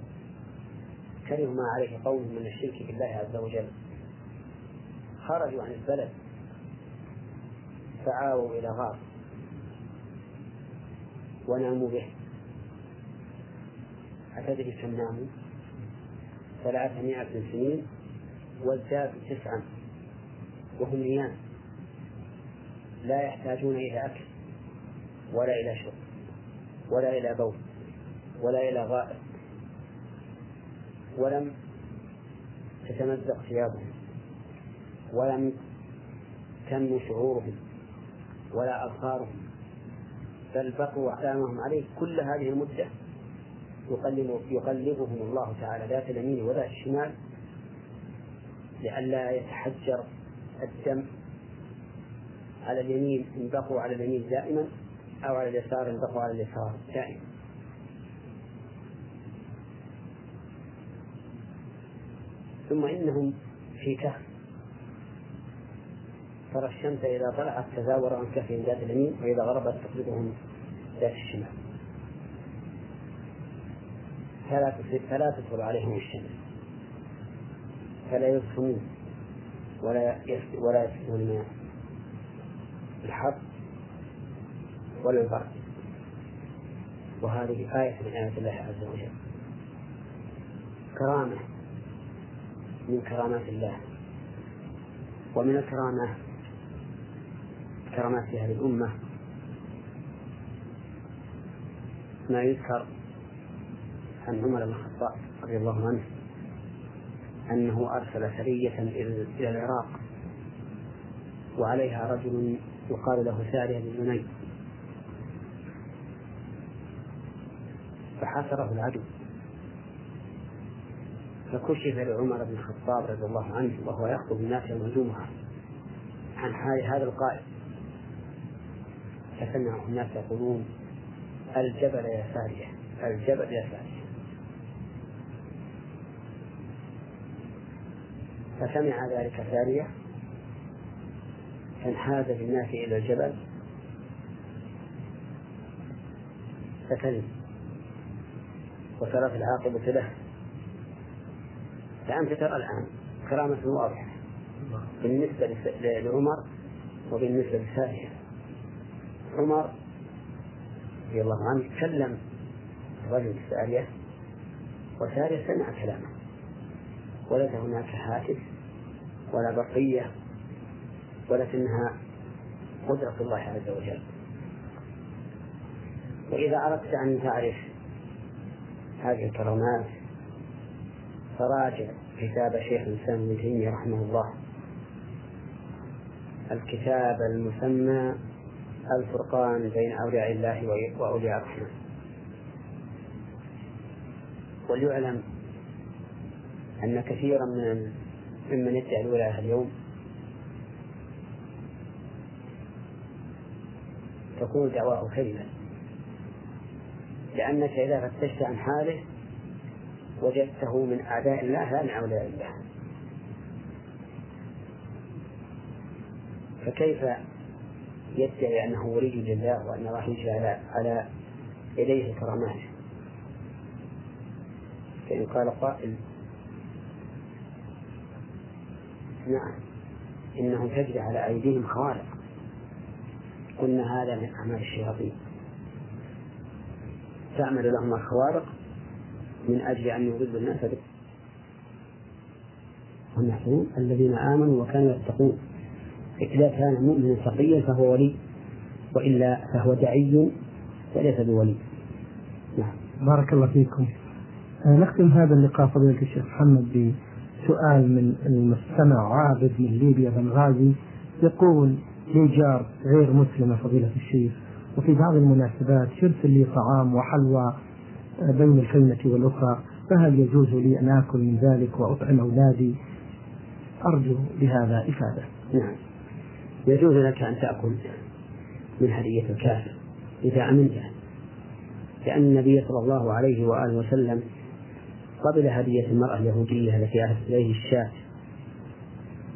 كرهوا ما عليه قوم من الشرك بالله عز وجل. خرجوا عن البلد. فآووا إلى غار وناموا به. أتدري كم ناموا؟ ثلاثمائة سنين وازدادوا تسعا وهم نيام لا يحتاجون إلى أكل ولا إلى شرب ولا إلى بول ولا إلى غائط ولم تتمزق ثيابهم ولم تنمو شعورهم ولا أبصارهم بل بقوا أعلامهم عليه كل هذه المدة يقلب يقلبهم الله تعالى ذات اليمين وذات الشمال لئلا يتحجر الدم على اليمين إن بقوا على اليمين دائما أو على اليسار إن بقوا على اليسار دائما. ثم إنهم في كهف. ترى الشمس إذا طلعت تزاور عن كهفهم ذات اليمين وإذا غربت تقلبهم ذات الشمال. فلا فلا تدخل عليهم الشمس. فلا يسخنون ولا ولا يسكنون الحر ولا البرد وهذه آية من آيات الله عز وجل. كرامة من كرامات الله. ومن الكرامات كرامات هذه الأمة. ما يذكر عن عمر بن الخطاب رضي الله عنه أنه أرسل سرية إلى العراق وعليها رجل يقال له سارية بن جنيد. فحاصره العدو. فكشف لعمر بن الخطاب رضي الله عنه وهو يخطب الناس يوم عن حال هذا القائد. فسمعه الناس يقولون الجبل يا سارية الجبل يا سارية. فسمع ذلك سارية فانحاز بالناس إلى الجبل. فكذب. وصارت العاقبة له. فأنت ترى الآن. كرامة واضحة. بالنسبة لعمر وبالنسبة لسارية عمر رضي الله عنه كلم رجل سارية وسارية سمع كلامه. وليس هناك هاتف ولا بقية ولكنها قدرة الله عز وجل. وإذا أردت أن تعرف هذه الكرامات فراجع كتاب شيخ الإسلام ابن تيمية رحمه الله. الكتاب المسمى الفرقان بين أولياء الله وأولياء الرحمن. وليعلم أن كثيرا من ممن يدعي الولاية اليوم تكون دعواه كذبا لأنك إذا فتشت عن حاله وجدته من أعداء الله لا من أولياء الله. فكيف يدعي أنه ولي لله وأن الله يجري على على يديه كرامات فإن قال قائل نعم. إنهم تجري على أيديهم خوارق. قلنا هذا من أعمال الشياطين. تعمل لهم الخوارق من أجل أن يضلوا الناس به والنحسون الذين آمنوا وكانوا يتقون. إذا كان مؤمنا تقيا فهو ولي وإلا فهو دعي وليس بولي. نعم. بارك الله فيكم. آه، نختم هذا اللقاء فضيلة الشيخ محمد بسؤال من المستمع عابد من ليبيا بن غازي يقول لي جار غير مسلمة فضيلة الشيخ وفي بعض المناسبات يرسل لي طعام وحلوى بين الكلمة والأخرى فهل يجوز لي أن آكل من ذلك وأطعم أولادي؟ أرجو بهذا إفادة. نعم. يجوز لك أن تأكل من هدية الكافر إذا أمنته لأن النبي صلى الله عليه وآله وسلم قبل هدية المرأة اليهودية التي أهدت إليه الشاة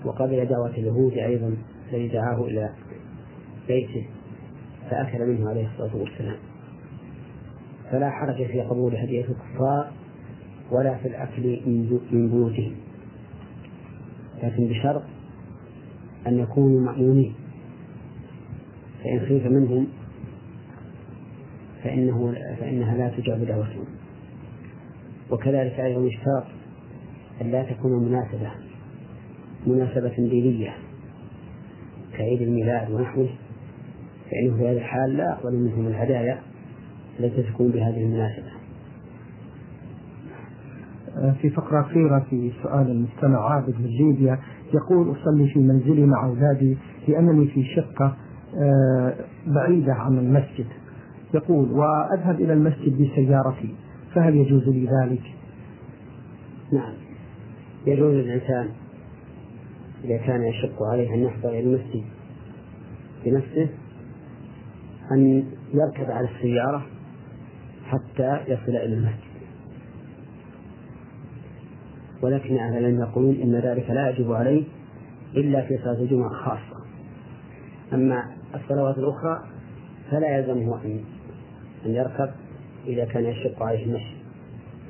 وقبل دعوة اليهود أيضا الذي دعاه إلى بيته فأكل منه عليه الصلاة والسلام. فلا حرج في قبول هدية الكفار ولا في الأكل من بيوتهم. لكن بشرط أن يكونوا مأمونين. فإن خيف منهم فإنه فإنها لا تجاب دعوتهم. وكذلك أيضا يشترط أن لا تكون مناسبة مناسبة دينية كعيد الميلاد ونحوه فإنه في هذه الحال لا أقبل منهم الهدايا التي تكون بهذه المناسبة. في فقرة أخيرة في سؤال المستمع عابد من ليبيا يقول أصلي في منزلي مع أولادي لأنني في شقة آه، بعيدة عن المسجد. يقول وأذهب إلى المسجد بسيارتي. فهل يجوز لي ذلك؟ نعم. يجوز للإنسان إذا كان يشق عليه أن يحضر إلى المسجد بنفسه أن يركب على السيارة حتى يصل إلى المسجد. ولكن أهل العلم يقولون إن ذلك لا يجب عليه إلا في صلاة الجمعة خاصة. أما الصلوات الأخرى فلا يلزمه أن أن يركب إذا كان يشق عليه المشي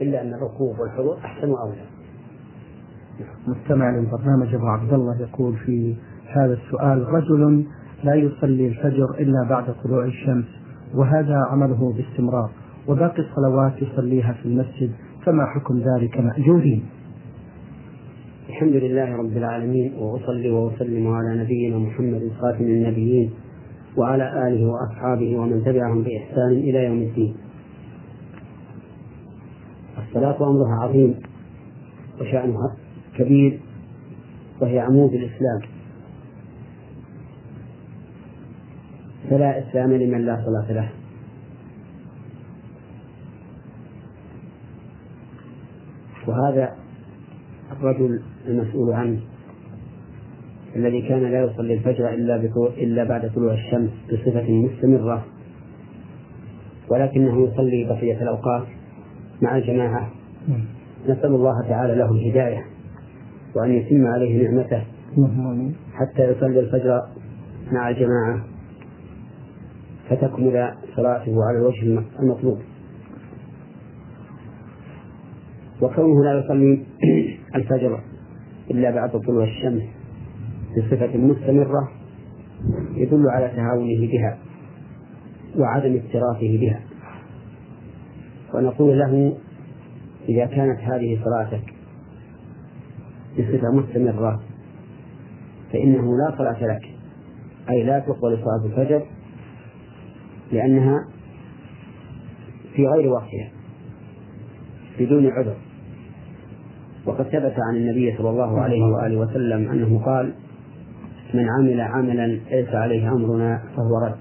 إلا أن الركوب والحضور أحسن وأولى. مستمع للبرنامج أبو عبد الله يقول في هذا السؤال رجل لا يصلي الفجر إلا بعد طلوع الشمس وهذا عمله باستمرار وباقي الصلوات يصليها في المسجد فما حكم ذلك مأجورين؟ الحمد لله رب العالمين وأصلي وأسلم على نبينا محمد خاتم النبيين وعلى آله وأصحابه ومن تبعهم بإحسان إلى يوم الدين. الصلاة أمرها عظيم وشأنها كبير وهي عمود الإسلام. فلا إسلام لمن لا صلاة له. وهذا الرجل المسؤول عنه الذي كان لا يصلي الفجر إلا إلا بعد طلوع الشمس بصفة مستمرة ولكنه يصلي بقية الأوقات مع الجماعة نسأل الله تعالى له الهداية وأن يتم عليه نعمته حتى يصلي الفجر مع الجماعة فتكمل صلاته على الوجه المطلوب. وكونه لا يصلي [CLEARS THROAT] الفجر إلا بعد طلوع الشمس بصفة مستمرة يدل على تهاونه بها وعدم اكتراثه بها. ونقول له إذا كانت هذه صلاتك بصفة مستمرة فإنه لا صلاة لك أي لا تقبل صلاة الفجر لأنها في غير وقتها بدون عذر. وقد ثبت عن النبي صلى الله عليه وآله وسلم أنه قال من عمل عملا ليس عليه أمرنا فهو رد.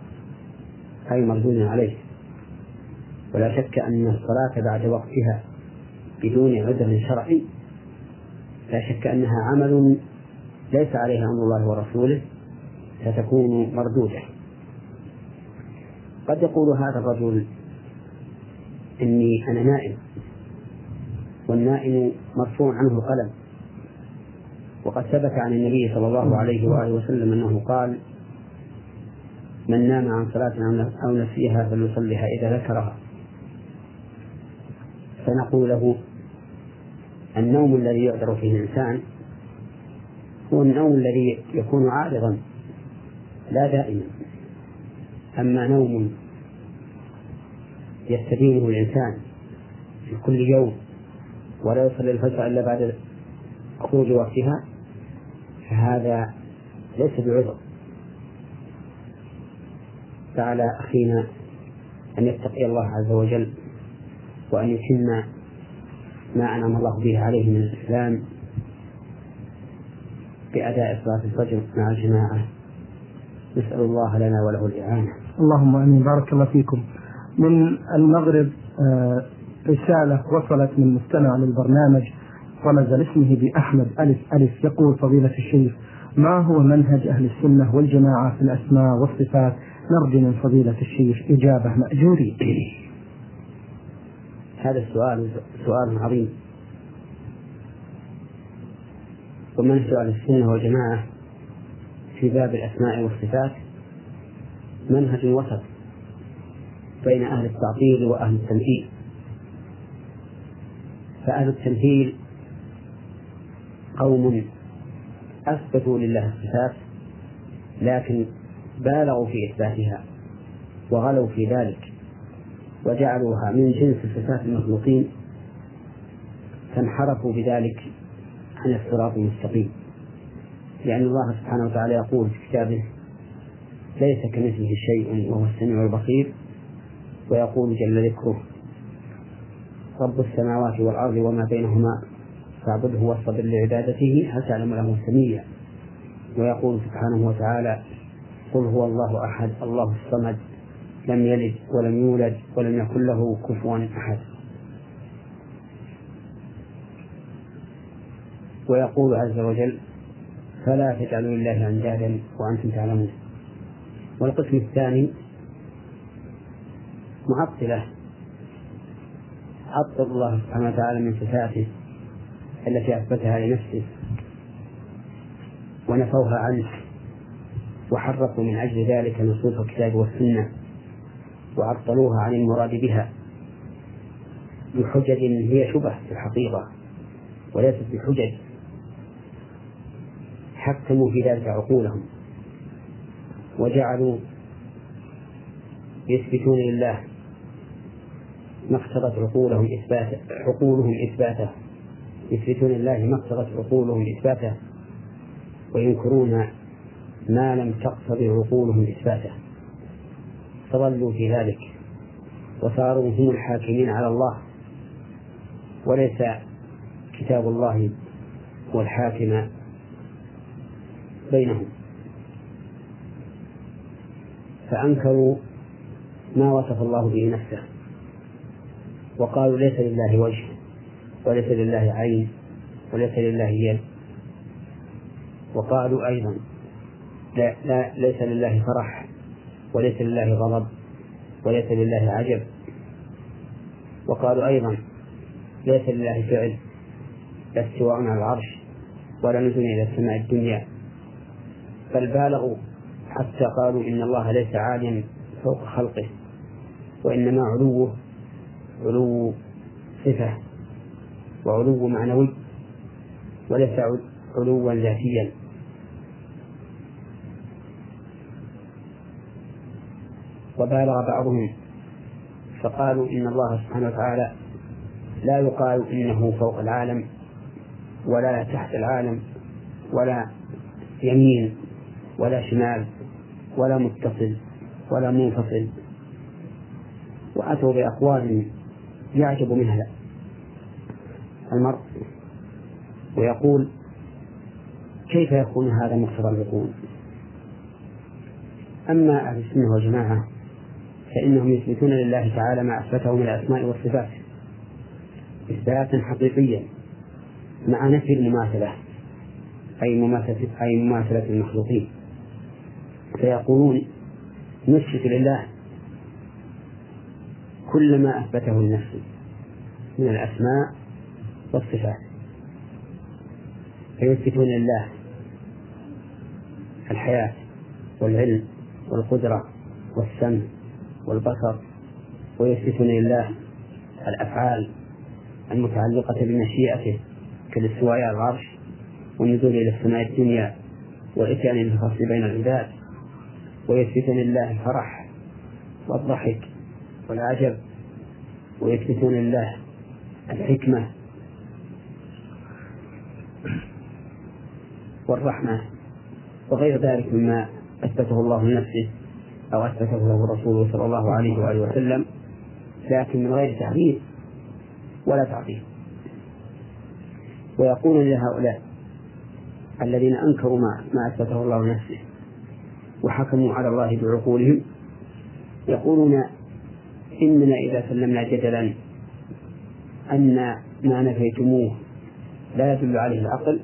أي مردود عليه. ولا شك أن الصلاة بعد وقتها بدون عذر شرعي. لا شك أنها عمل ليس عليها أمر الله ورسوله ستكون مردودة. قد يقول هذا الرجل إني أنا نائم والنائم مرفوع عنه القلم وقد ثبت عن النبي صلى الله عليه وآله وسلم أنه قال من نام عن صلاة أو نسيها فليصليها إذا ذكرها. فنقول له النوم الذي يعذر فيه الإنسان هو النوم الذي يكون عارضا لا دائما. أما نوم يستدينه الإنسان في كل يوم ولا يصلي الفجر إلا بعد خروج وقتها فهذا ليس بعذر. فعلى أخينا أن يتقي الله عز وجل وأن يتم ما أنعم الله به عليه من الإسلام بأداء صلاة الفجر مع الجماعة. نسأل الله لنا وله الإعانة. اللهم آمين. بارك الله فيكم. من المغرب آه، رسالة وصلت من مستمع للبرنامج رمز لاسمه بأحمد. ألف ألف. يقول فضيلة الشيخ ما هو منهج أهل السنة والجماعة في الأسماء والصفات؟ نرجو من فضيلة الشيخ إجابة مأجورين. هذا السؤال سؤال عظيم. ومنهج أهل السنة والجماعة في باب الأسماء والصفات؟ منهج وسط بين أهل التعطيل وأهل التمثيل فأهل التمثيل قوم أثبتوا لله الصفات لكن بالغوا في إثباتها وغلوا في ذلك. وجعلوها من جنس صفات المخلوقين فانحرفوا بذلك عن الصراط المستقيم. لأن الله سبحانه وتعالى يقول في كتابه ليس كمثله شيء وهو السميع البصير ويقول جل ذكره رب السماوات والأرض وما بينهما فاعبده واصطبر لعبادته هل تعلم له سميا؟ ويقول سبحانه وتعالى قل هو الله أحد الله الصمد لم يلد ولم يولد ولم يكن له كفوا أحد. ويقول عز وجل فلا تجعلوا لله أندادا وأنتم تعلمون. والقسم الثاني معطلة. عطل الله سبحانه وتعالى من صفاته التي أثبتها لنفسه ونفوها عنه وحرفوا من أجل ذلك نصوص الكتاب والسنة. وعطلوها عن المراد بها بحجج هي شبه في الحقيقة وليست بحجج حكموا في ذلك عقولهم وجعلوا يثبتون لله ما اقتضت عقولهم إثباته عقولهم إثباته يثبتون لله ما اقتضت عقولهم إثباته وينكرون ما لم تقتضي عقولهم إثباته. فضلوا في ذلك وصاروا هم الحاكمين على الله. وليس كتاب الله هو الحاكم بينهم. فأنكروا ما وصف الله به نفسه وقالوا ليس لله وجه وليس لله عين وليس لله يد. وقالوا أيضا لا, لا ليس لله فرح. وليس لله غضب وليس لله عجب وقالوا أيضا ليس لله فعل لا استواء على العرش ولا نزول إلى السماء الدنيا. بل بالغوا حتى قالوا إن الله ليس عاليا فوق خلقه وإنما علوه علو صفة وعلو معنوي وليس علوا ذاتيا. وبالغ بعضهم. فقالوا إن الله سبحانه وتعالى لا يقال إنه فوق العالم ولا تحت العالم ولا يمين ولا شمال ولا متصل ولا منفصل. وأتوا بأقوال يعجب منها المرء ويقول كيف يكون هذا مقتضى العقول أما أهل السنة والجماعة فإنهم يثبتون لله تعالى ما أثبته من الأسماء والصفات إثباتا حقيقيا مع نفي المماثلة أي مماثلة أي مماثلة المخلوقين. فيقولون نثبت لله كل ما أثبته لنفسه من الأسماء والصفات. فيثبتون لله الحياة والعلم والقدرة والسمع والبصر ويثبتون لله الأفعال المتعلقة بمشيئته كالاستواء على العرش والنزول إلى السماء الدنيا والإتيان بالفصل بين العباد. ويثبتون لله الفرح والضحك والعجب. ويثبتون لله الحكمة والرحمة. وغير ذلك مما أثبته الله لنفسه. أو أثبته له رسوله صلى الله عليه وآله وسلم لكن من غير تحريف ولا تعطيل. ويقول لهؤلاء الذين أنكروا ما ما أثبته الله لنفسه وحكموا على الله بعقولهم يقولون إننا إذا سلمنا جدلا أن ما نفيتموه لا يدل عليه العقل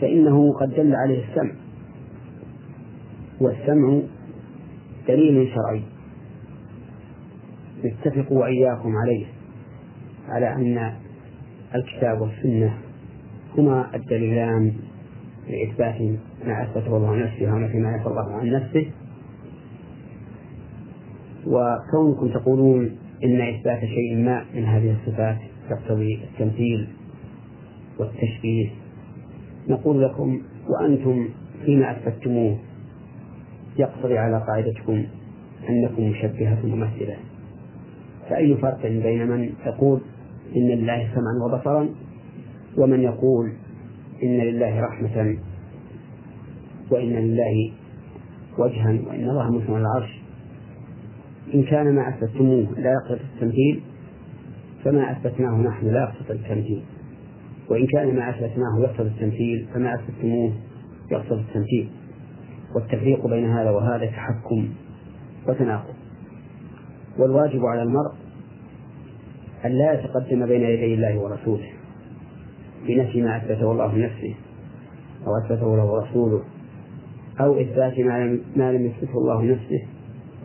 فإنه قد دل عليه السمع والسمع دليل شرعي. نتفق وإياكم عليه على أن الكتاب والسنة هما الدليلان لإثبات ما أثبته الله عن نفسه ونفي ما نفى الله عن نفسه. وكونكم تقولون إن إثبات شيء ما من هذه الصفات يقتضي التمثيل والتشبيه نقول لكم وأنتم فيما أثبتموه يقتضي على قاعدتكم أنكم مشبهة ممثلة فأي فرق بين من يقول إن لله سمعا وبصرا ومن يقول إن لله رحمة وإن لله وجها وإن الله على العرش. إن كان ما أثبتموه لا يقتضي التمثيل فما أثبتناه نحن لا يقتضي التمثيل. وإن كان ما أثبتناه يقتضي التمثيل فما أثبتموه يقتضي التمثيل. والتفريق بين هذا وهذا تحكم وتناقض. والواجب على المرء أن لا يتقدم بين يدي الله ورسوله. بنفي ما أثبته الله لنفسه أو أثبته له رسوله أو إثبات ما لم يثبته الله لنفسه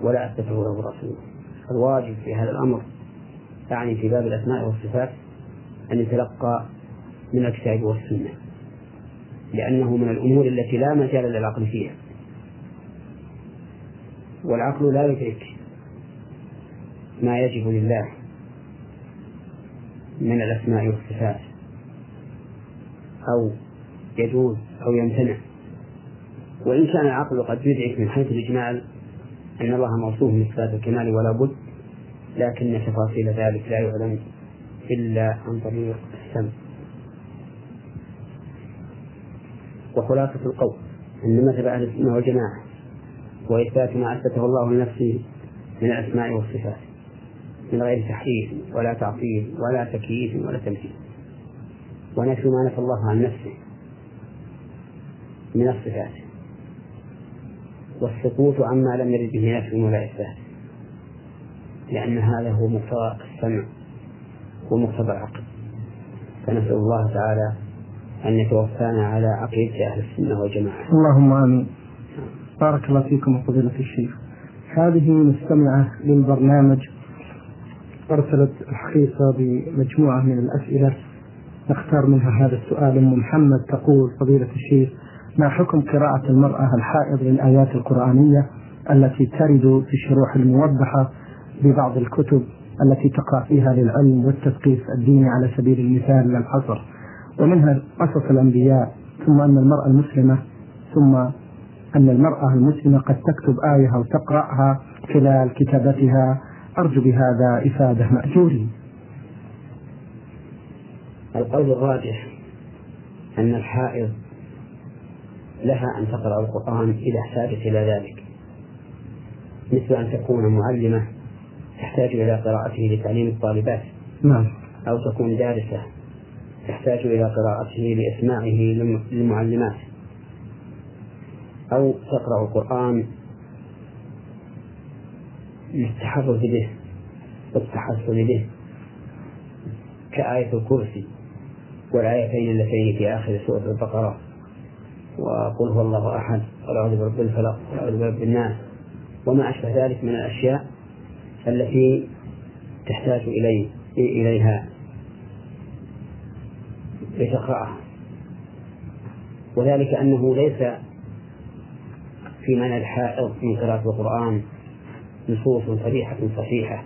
ولا أثبته له رسوله الواجب في هذا الأمر يعني في باب الأسماء والصفات أن يتلقى من الكتاب والسنة لأنه من الأمور التي لا مجال للعقل فيها. والعقل لا يدرك ما يجب لله من الأسماء والصفات أو يجوز أو يمتنع. وإن كان العقل قد يدرك من حيث الإجمال أن الله موصوف بصفات الكمال ولا بد لكن تفاصيل ذلك لا يعلم إلا عن طريق السمع. وخلاصة القول أن مذهب أهل السنة والجماعة وإثبات ما أثبته الله لنفسه من الأسماء والصفات من غير تحريف ولا تعطيل ولا تكييف ولا تمثيل ونفي ما نفى الله عن نفسه من الصفات. والسكوت عما لم يرد به نفي ولا إثبات لأن هذا هو مقتضى السمع ومقتضى العقل. فنسأل الله تعالى أن يتوفانا على عقيدة أهل السنة والجماعة. اللهم آمين. بارك الله فيكم فضيلة الشيخ. هذه مستمعة للبرنامج أرسلت الحقيقة بمجموعة من الأسئلة. نختار منها هذا السؤال. أم محمد تقول فضيلة الشيخ ما حكم قراءة المرأة الحائض للآيات القرآنية التي ترد في الشروح الموضحة ببعض الكتب التي تقع فيها للعلم والتثقيف الديني على سبيل المثال لا الحصر ومنها قصص الأنبياء ثم أن المرأة المسلمة ثم أن المرأة المسلمة قد تكتب آية أو تقرأها خلال كتابتها. أرجو بهذا إفادة مأجورين القول الراجح أن الحائض لها أن تقرأ القرآن إذا احتاجت إلى ذلك مثل أن تكون معلمة تحتاج إلى قراءته لتعليم الطالبات نعم. أو تكون دارسة تحتاج إلى قراءته لإسماعه للمعلمات. أو تقرأ القرآن للتحرز به والتحصن به كآية الكرسي والآيتين اللتين في آخر سورة البقرة وقل هو الله أحد قل أعوذ برب الفلق قل أعوذ برب الناس وما أشبه ذلك من الأشياء التي تحتاج إلي إليها لتقرأها. وذلك أنه ليس في من الحائض من قراءة القرآن نصوص صريحة صحيحة.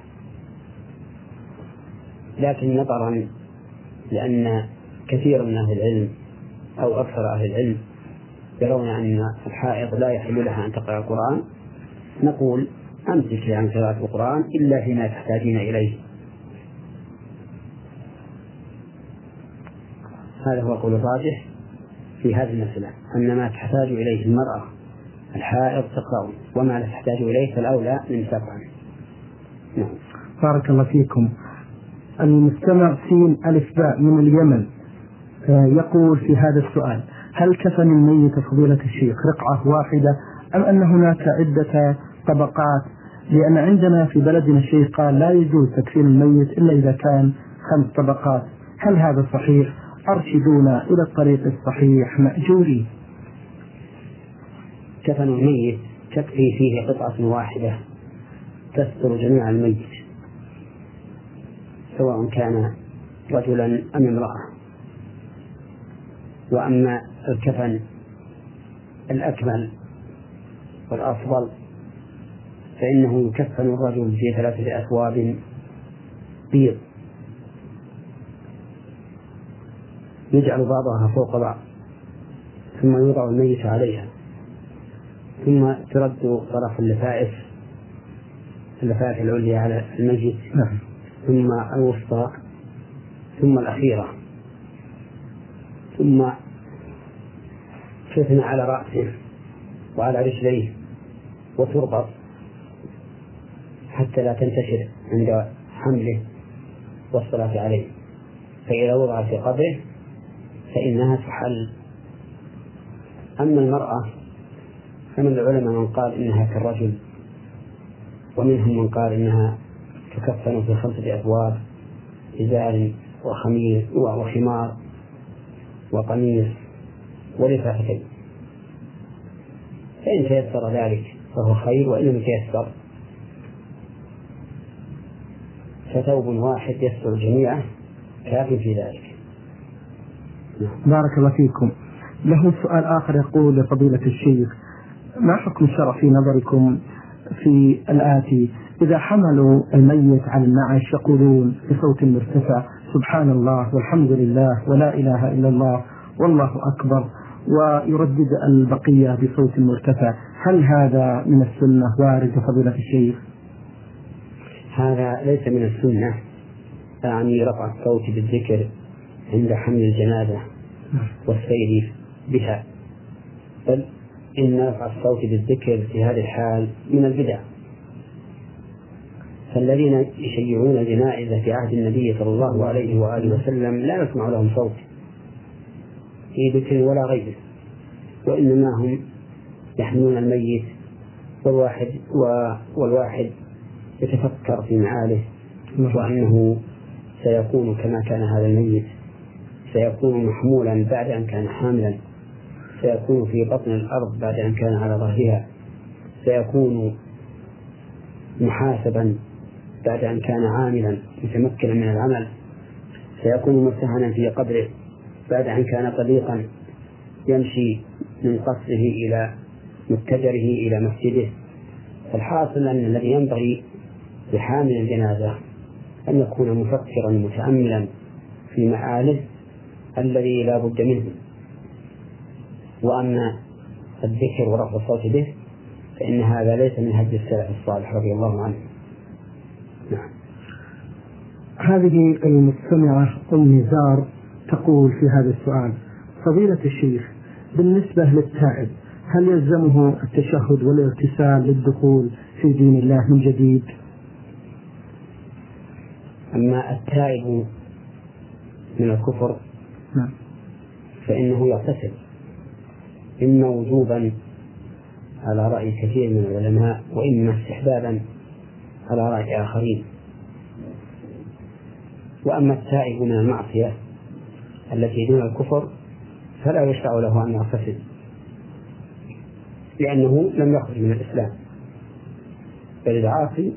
لكن نظرا لأن كثير من أهل العلم أو أكثر أهل العلم يرون أن الحائض لا يحل لها أن تقرأ القرآن نقول أمسك عن قراءة القرآن إلا فيما تحتاجين إليه. هذا هو القول الراجح في هذه المسألة أن ما تحتاج إليه المرأة الحائض تقرأ وما لا تحتاج إليه فالأولى من تفعل نعم. بارك الله فيكم. المستمع سين ألف باء من اليمن آه، يقول في هذا السؤال هل كفن الميت فضيلة الشيخ رقعة واحدة أم أن هناك عدة طبقات؟ لأن عندنا في بلدنا شيء قال لا يجوز تكفين الميت إلا إذا كان خمس طبقات. هل هذا صحيح؟ أرشدونا إلى الطريق الصحيح مأجوري كفن الميت تكفي فيه قطعة واحدة تستر جميع الميت سواء كان رجلا أم امرأة. وأما الكفن الأكمل والأفضل فإنه يكفن الرجل في ثلاثة أثواب بيض. يجعل بعضها فوق بعض ثم يوضع الميت عليها. ثم ترد طرف اللفائف اللفائف العليا على الميت نعم. ثم الوسطى ثم الأخيرة. ثم تثنى على رأسه وعلى رجليه وتربط حتى لا تنتشر عند حمله والصلاة عليه. فإذا وضع في قبره فإنها تحل. أما المرأة فمن العلماء من قال إنها كالرجل ومنهم من قال إنها تكفن في خمسة أبواب إزار وخميس وخمار وقميص ولفافتين فإن تيسر ذلك فهو خير وإن لم يتيسر فثوب واحد يستر الجميع كاف في ذلك. بارك الله فيكم. له سؤال آخر يقول لفضيلة الشيخ ما حكم الشرع في نظركم في الآتي؟ إذا حملوا الميت على النعش يقولون بصوت مرتفع سبحان الله والحمد لله ولا إله إلا الله والله أكبر ويردد البقية بصوت مرتفع. هل هذا من السنة؟ وارد فضيلة الشيخ. هذا ليس من السنة. أعني رفع الصوت بالذكر عند حمل الجنازة والسير بها. بل إن رفع الصوت بالذكر في هذه الحال من البدع. فالذين يشيعون الجنائز في عهد النبي صلى الله عليه وآله وسلم لا يسمع لهم صوت في ذكر ولا غيره وإنما هم يحملون الميت والواحد والواحد يتفكر في معاله وأنه سيكون كما كان هذا الميت سيكون محمولا بعد أن كان حاملا. سيكون في بطن الأرض بعد أن كان على ظهرها. سيكون محاسبا بعد أن كان عاملا متمكنا من العمل. سيكون مرتهنا في قبره بعد أن كان طليقا يمشي من قصره إلى متجره إلى مسجده. الحاصل أن الذي ينبغي لحامل الجنازة أن يكون مفكرا متأملا في معاله الذي لا بد منه. وأما الذكر ورفع الصوت به فإن هذا ليس من هدي السلف الصالح رضي الله عنه نعم هذه المستمعة أم نزار تقول في هذا السؤال فضيلة الشيخ بالنسبة للتائب هل يلزمه التشهد والارتسال للدخول في دين الله من جديد؟ أما التائب من الكفر نعم. فإنه يغتسل إما وجوبا على رأي كثير من العلماء وإما استحبابا على رأي آخرين. وأما التائب من المعصية التي دون الكفر فلا يشرع له أن يغتسل لأنه لم يخرج من الإسلام. بل العاصي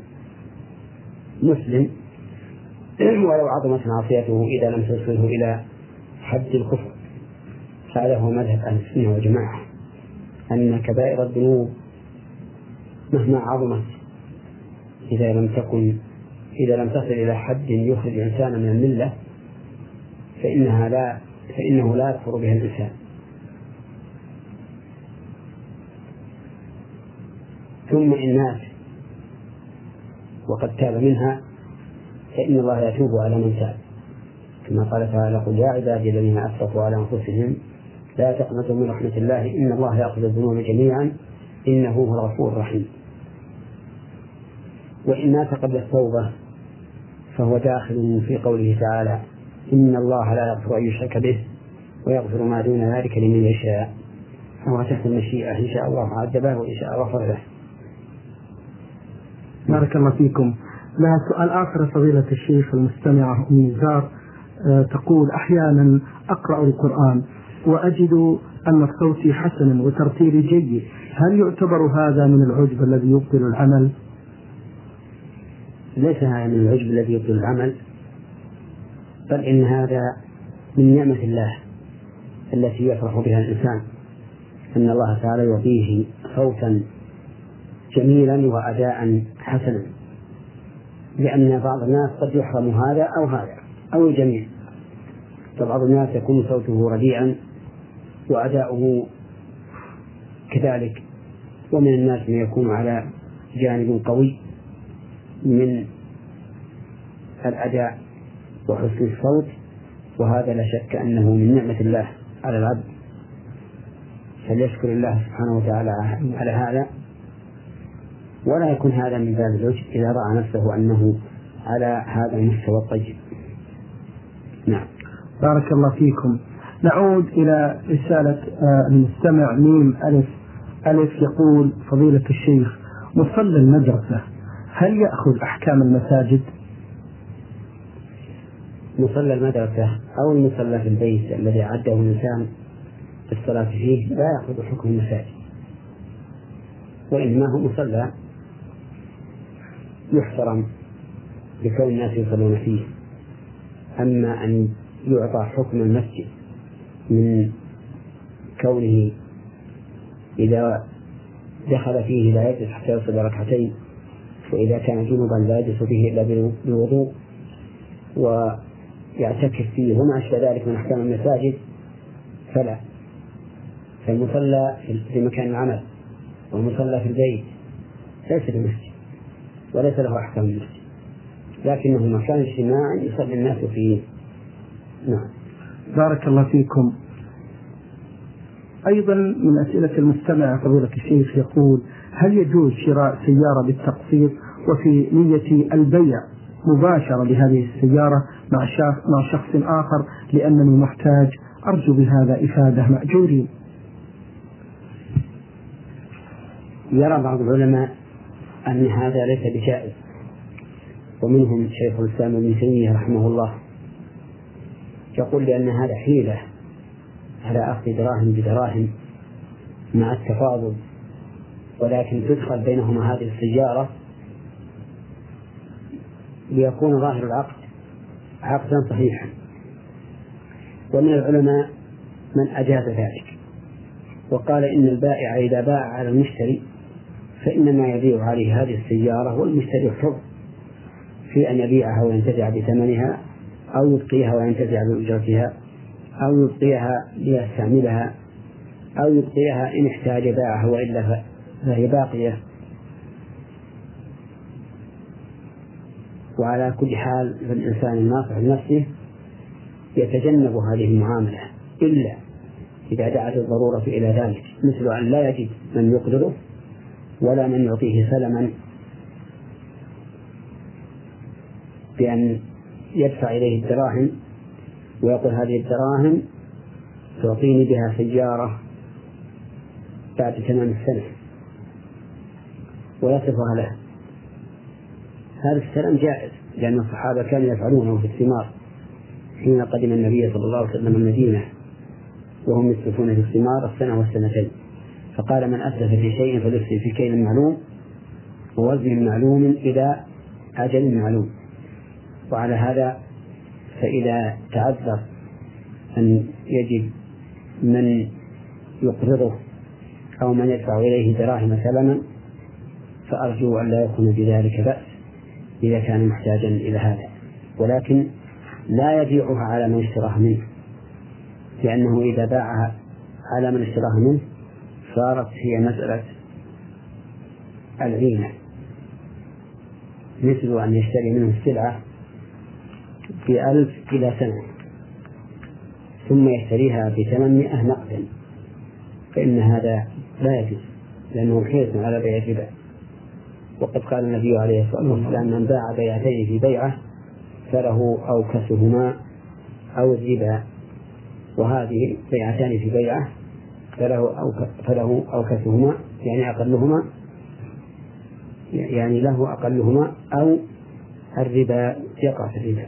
مسلم ولو عظمت معصيته إذا لم توصله إلى حد الكفر. هذا هو مذهب أهل السنة والجماعة أن كبائر الذنوب مهما عظمت إذا لم تكن إذا لم تصل إلى حد يخرج الإنسان من الملة فإنها لا فإنه لا يكفر بها الإنسان. ثم إن مات وقد تاب منها فإن الله يتوب على من تاب. كما قال تعالى قل يا عبادي الذين أسرفوا على أنفسهم لا تقنطوا من رحمة الله. إن الله يأخذ الذنوب جميعا. إنه هو الغفور الرحيم. وإن مات قبل التوبة فهو داخل في قوله تعالى إن الله لا يغفر أن يشرك به ويغفر ما دون ذلك لمن يشاء. فهو تحت المشيئة. إن شاء الله عذبه وإن شاء غفر له بارك الله فيكم. لها سؤال آخر فضيلة الشيخ المستمعة أم نزار آه، تقول أحيانا أقرأ القرآن. وأجد أن صوتي حسنا وترتيلي جيد. هل يعتبر هذا من العجب الذي يبطل العمل؟ ليس هذا من العجب الذي يبطل العمل بل إن هذا من نعمة الله التي يفرح بها الإنسان. أن الله تعالى يعطيه صوتا جميلا وأداء حسنا لأن بعض الناس قد يحرم هذا أو هذا أو الجميع. فبعض الناس يكون صوته رديئا وأداؤه كذلك. ومن الناس من يكون على جانب قوي من الأداء وحسن الصوت وهذا لا شك أنه من نعمة الله على العبد. فليشكر الله سبحانه وتعالى على هذا. ولا يكون هذا من باب العجب إذا رأى نفسه أنه على هذا المستوى الطيب. نعم. بارك الله فيكم. نعود إلى رسالة آه، المستمع ميم ألف ألف يقول فضيلة الشيخ مصلى المدرسة هل يأخذ أحكام المساجد؟ مصلى المدرسة أو المصلى في البيت الذي أعده الإنسان للصلاة فيه لا يأخذ حكم المساجد وإنما هو مصلى يحترم لكون الناس يصلون فيه أما أن يعطى حكم المسجد من كونه إذا دخل فيه لا يجلس حتى يصلي ركعتين وإذا كان جنبا لا يجلس فيه إلا بوضوء ويعتكف فيه. وما أشبه ذلك من أحكام المساجد فلا. فالمصلى في مكان العمل والمصلى في البيت ليس بمسجد وليس له أحكام المسجد لكنه مكان اجتماع يصلي الناس فيه. نعم. بارك الله فيكم. أيضا من أسئلة المستمع فضيلة الشيخ يقول هل يجوز شراء سيارة بالتقسيط وفي نية البيع مباشرة لهذه السيارة مع شخص مع شخص آخر؟ لأنني محتاج أرجو بهذا إفادة مأجورين. يرى بعض العلماء أن هذا ليس بجائز. ومنهم شيخ الإسلام ابن تيمية رحمه الله يقول لأن هذا حيلة. على أخذ دراهم بدراهم مع التفاضل ولكن تدخل بينهما هذه السيارة ليكون ظاهر العقد عقدا صحيحا. ومن العلماء من أجاز ذلك وقال إن البائع إذا باع على المشتري فإنما يبيع عليه هذه السيارة والمشتري حر في أن يبيعها وينتفع بثمنها أو يبقيها وينتفع بأجرتها. أو يبقيها ليستعملها أو يبقيها إن احتاج باعها وإلا فهي باقية. وعلى كل حال فالإنسان الناصح لنفسه يتجنب هذه المعاملة إلا إذا دعت الضرورة إلى ذلك مثل أن لا يجد من يقدره ولا من يعطيه سلما. بأن يدفع إليه الدراهم ويقول هذه الدراهم تعطيني بها سيارة بعد تمام السنة. ويصفها له هذا السلام جائز لأن الصحابة كانوا يفعلونه في الثمار. حين قدم النبي صلى الله عليه وسلم المدينة وهم يسلفون في الثمار السنة والسنتين. فقال من أسلف في شيء فليسلف في كيل معلوم ووزن معلوم إلى أجل معلوم. وعلى هذا فإذا تعذر أن يجد من يقرضه أو من يدفع إليه دراهم سلما فأرجو أن لا يكون بذلك بأس إذا كان محتاجا إلى هذا. ولكن لا يبيعها على من اشتراها منه لأنه إذا باعها على من اشتراها منه صارت هي مسألة العينة مثل أن يشتري منه السلعة بألف إلى سنة ثم يشتريها بثمانمائة نقدا. فإن هذا لا يجوز لأنه حيث على بيع الربا. وقد قال النبي عليه الصلاة والسلام من باع بيعتين في بيعة فله أوكسهما أو الربا. وهذه بيعتان في بيعة فله فله أوكسهما يعني أقلهما يعني له أقلهما أو الربا يقع في الربا.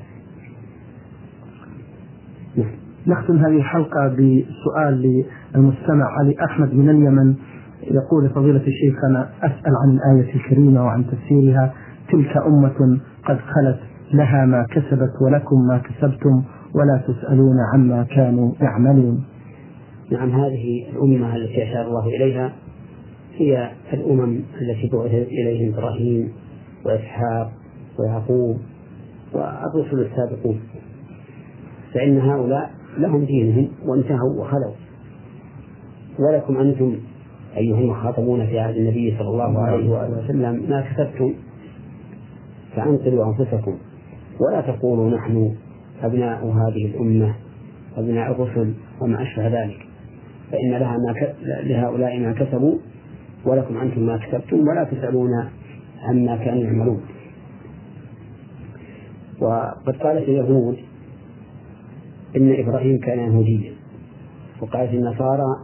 نختم هذه الحلقة بسؤال للمستمع علي أحمد من اليمن. يقول فضيلة الشيخ أنا أسأل عن الآية الكريمة وعن تفسيرها تلك أمة قد خلت لها ما كسبت ولكم ما كسبتم ولا تسألون عما كانوا يعملون. نعم هذه الأمة التي أشار الله إليها هي الأمم التي بعث إليهم إبراهيم وإسحاق ويعقوب والرسل السابقون. فإن هؤلاء لهم دينهم وانتهوا وخلوا. ولكم أنتم أيها المخاطبون في عهد النبي صلى الله عليه وآله وسلم ما كسبتم فأنقذوا أنفسكم. ولا تقولوا نحن أبناء هذه الأمة أبناء الرسل وما أشبه ذلك. فإن لها ما ك... لهؤلاء ما كسبوا ولكم أنتم ما كسبتم ولا تسألون عما كانوا يعملون. وقد قالت اليهود إن إبراهيم كان يهوديا وقالت النصارى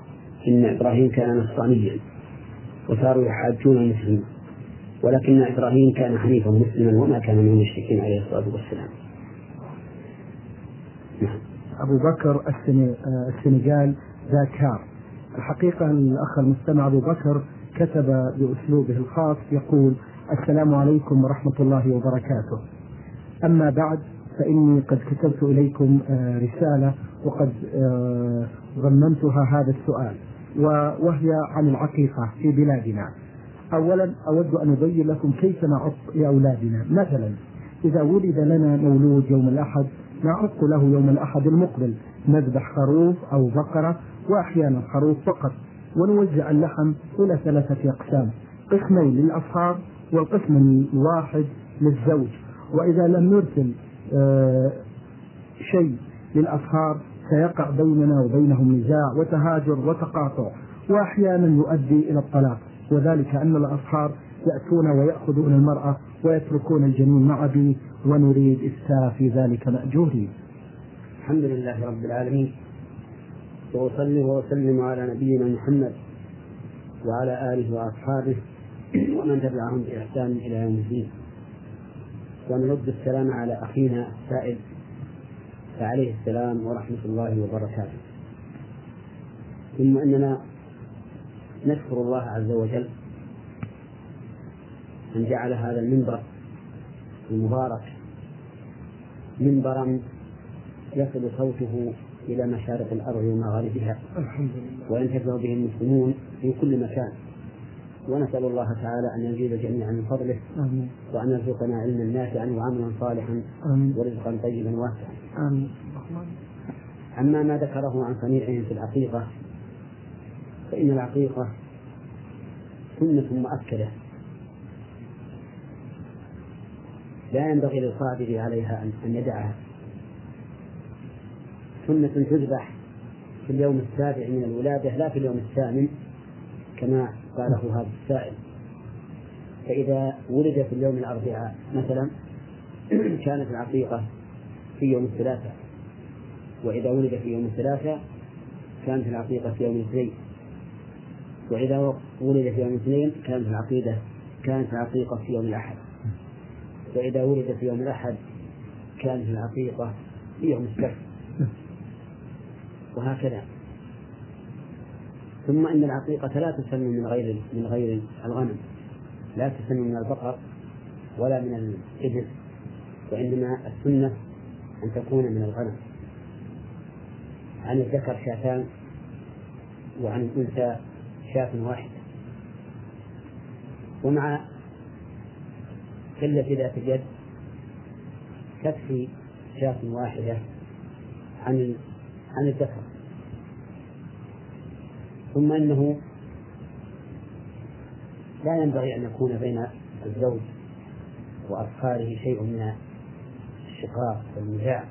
إن إبراهيم كان نصرانيا وصاروا يحاجون المسلمين ولكن إبراهيم كان حنيفا مسلما وما كان من المشركين عليه الصلاة والسلام. نعم. أبو بكر السنغال ذاكار الحقيقة الأخ المستمع أبو بكر كتب بأسلوبه الخاص يقول السلام عليكم ورحمة الله وبركاته. أما بعد فإني قد كتبت إليكم آه، رسالة وقد آه، ضمنتها هذا السؤال وهي عن العقيقة في بلادنا. أولا أود أن أبين لكم كيف نعق لأولادنا. مثلا إذا ولد لنا مولود يوم الأحد نعق له يوم الأحد المقبل. نذبح خروف أو بقرة وأحيانا خروف فقط. ونوزع اللحم إلى ثلاثة أقسام. قسمين للأصهار والقسم الواحد للزوج. وإذا لم نرسل آه شيء للأصهار سيقع بيننا وبينهم نزاع وتهاجر وتقاطع وأحيانا يؤدي إلى الطلاق. وذلك أن الأصهار يأتون ويأخذون المرأة ويتركون الجنين مع أبيه ونريد إفتاء في ذلك مأجورين. الحمد لله رب العالمين. وأصلي وأسلم على نبينا محمد وعلى آله وأصحابه ومن تبعهم بإحسان إلى يوم الدين. ونرد السلام على أخينا السائل. فعليه السلام ورحمة الله وبركاته. ثم أننا نشكر الله عز وجل أن جعل هذا المنبر المبارك منبرا يصل صوته إلى مشارق الأرض ومغاربها وينتفع به المسلمون في كل مكان. ونسأل الله تعالى أن يزيد جميعا من فضله آمين. وأن يرزقنا علما نافعا وعملا صالحا آمين. ورزقا طيبا واسعا. آمين. أما ما ذكره عن صنيعهم في العقيقة فإن العقيقة سنة مؤكدة. لا ينبغي للقادر عليها أن يدعها. سنة تذبح في اليوم السابع من الولادة لا في اليوم الثامن. كما قاله هذا السائل. فإذا ولد في اليوم الأربعاء مثلا [CLEARS THROAT] كانت العقيقة في يوم الثلاثاء. وإذا ولد في يوم الثلاثاء كانت العقيقة في يوم الاثنين. وإذا ولد في يوم الاثنين كانت العقيدة كانت العقيقة في يوم الأحد. وإذا ولد في يوم الأحد كانت العقيقة في يوم السبت. وهكذا. ثم إن العقيقة لا تسمى من غير من غير الغنم لا تسمى من البقر ولا من الإبل وإنما السنة أن تكون من الغنم. عن الذكر شاتان وعن الأنثى شاة واحدة ومع قلة ذات اليد تكفي شاة واحدة عن عن الذكر. ثم إنه لا ينبغي أن يكون بين الزوج واطفاله شيء من الشقاق والنزاع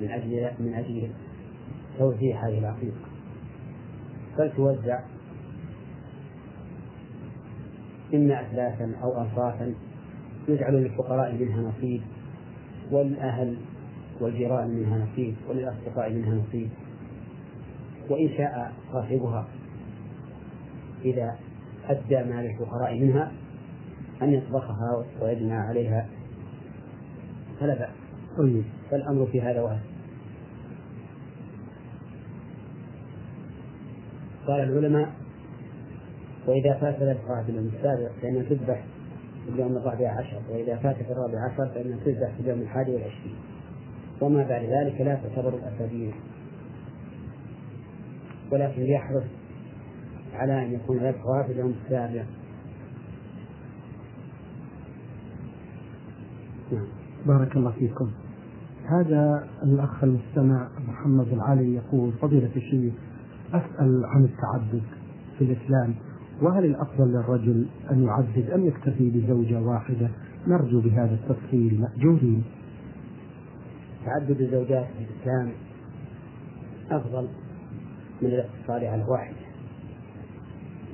من أجل من أجل توزيع هذه العقيقة. بل توزع إما أثلاثا أو أنصافا يجعل للفقراء منها نصيب والأهل والجيران منها نصيب وللأصدقاء منها نصيب. وإن شاء صاحبها إذا أدى ما للفقراء منها أن يطبخها ويجمع عليها. فلا بأس. طيب. فالأمر في هذا واسع قال العلماء وإذا فات الأذكار في اليوم السابع فإنها تذبح في اليوم الرابع عشر وإذا فات في الرابع عشر فإنها تذبح في اليوم الحادي والعشرين. وما بعد ذلك لا تعتبر الأسابيع. ولكن يحرص على أن يكون في اليوم السابع نعم. بارك الله فيكم. هذا الأخ المستمع محمد العلي يقول فضيلة الشيخ أسأل عن التعدد في الإسلام. وهل الأفضل للرجل أن يعدد أم يكتفي بزوجة واحدة؟ نرجو بهذا التفصيل. مأجورين. تعدد الزوجات في الإسلام أفضل من الاقتصار على واحدة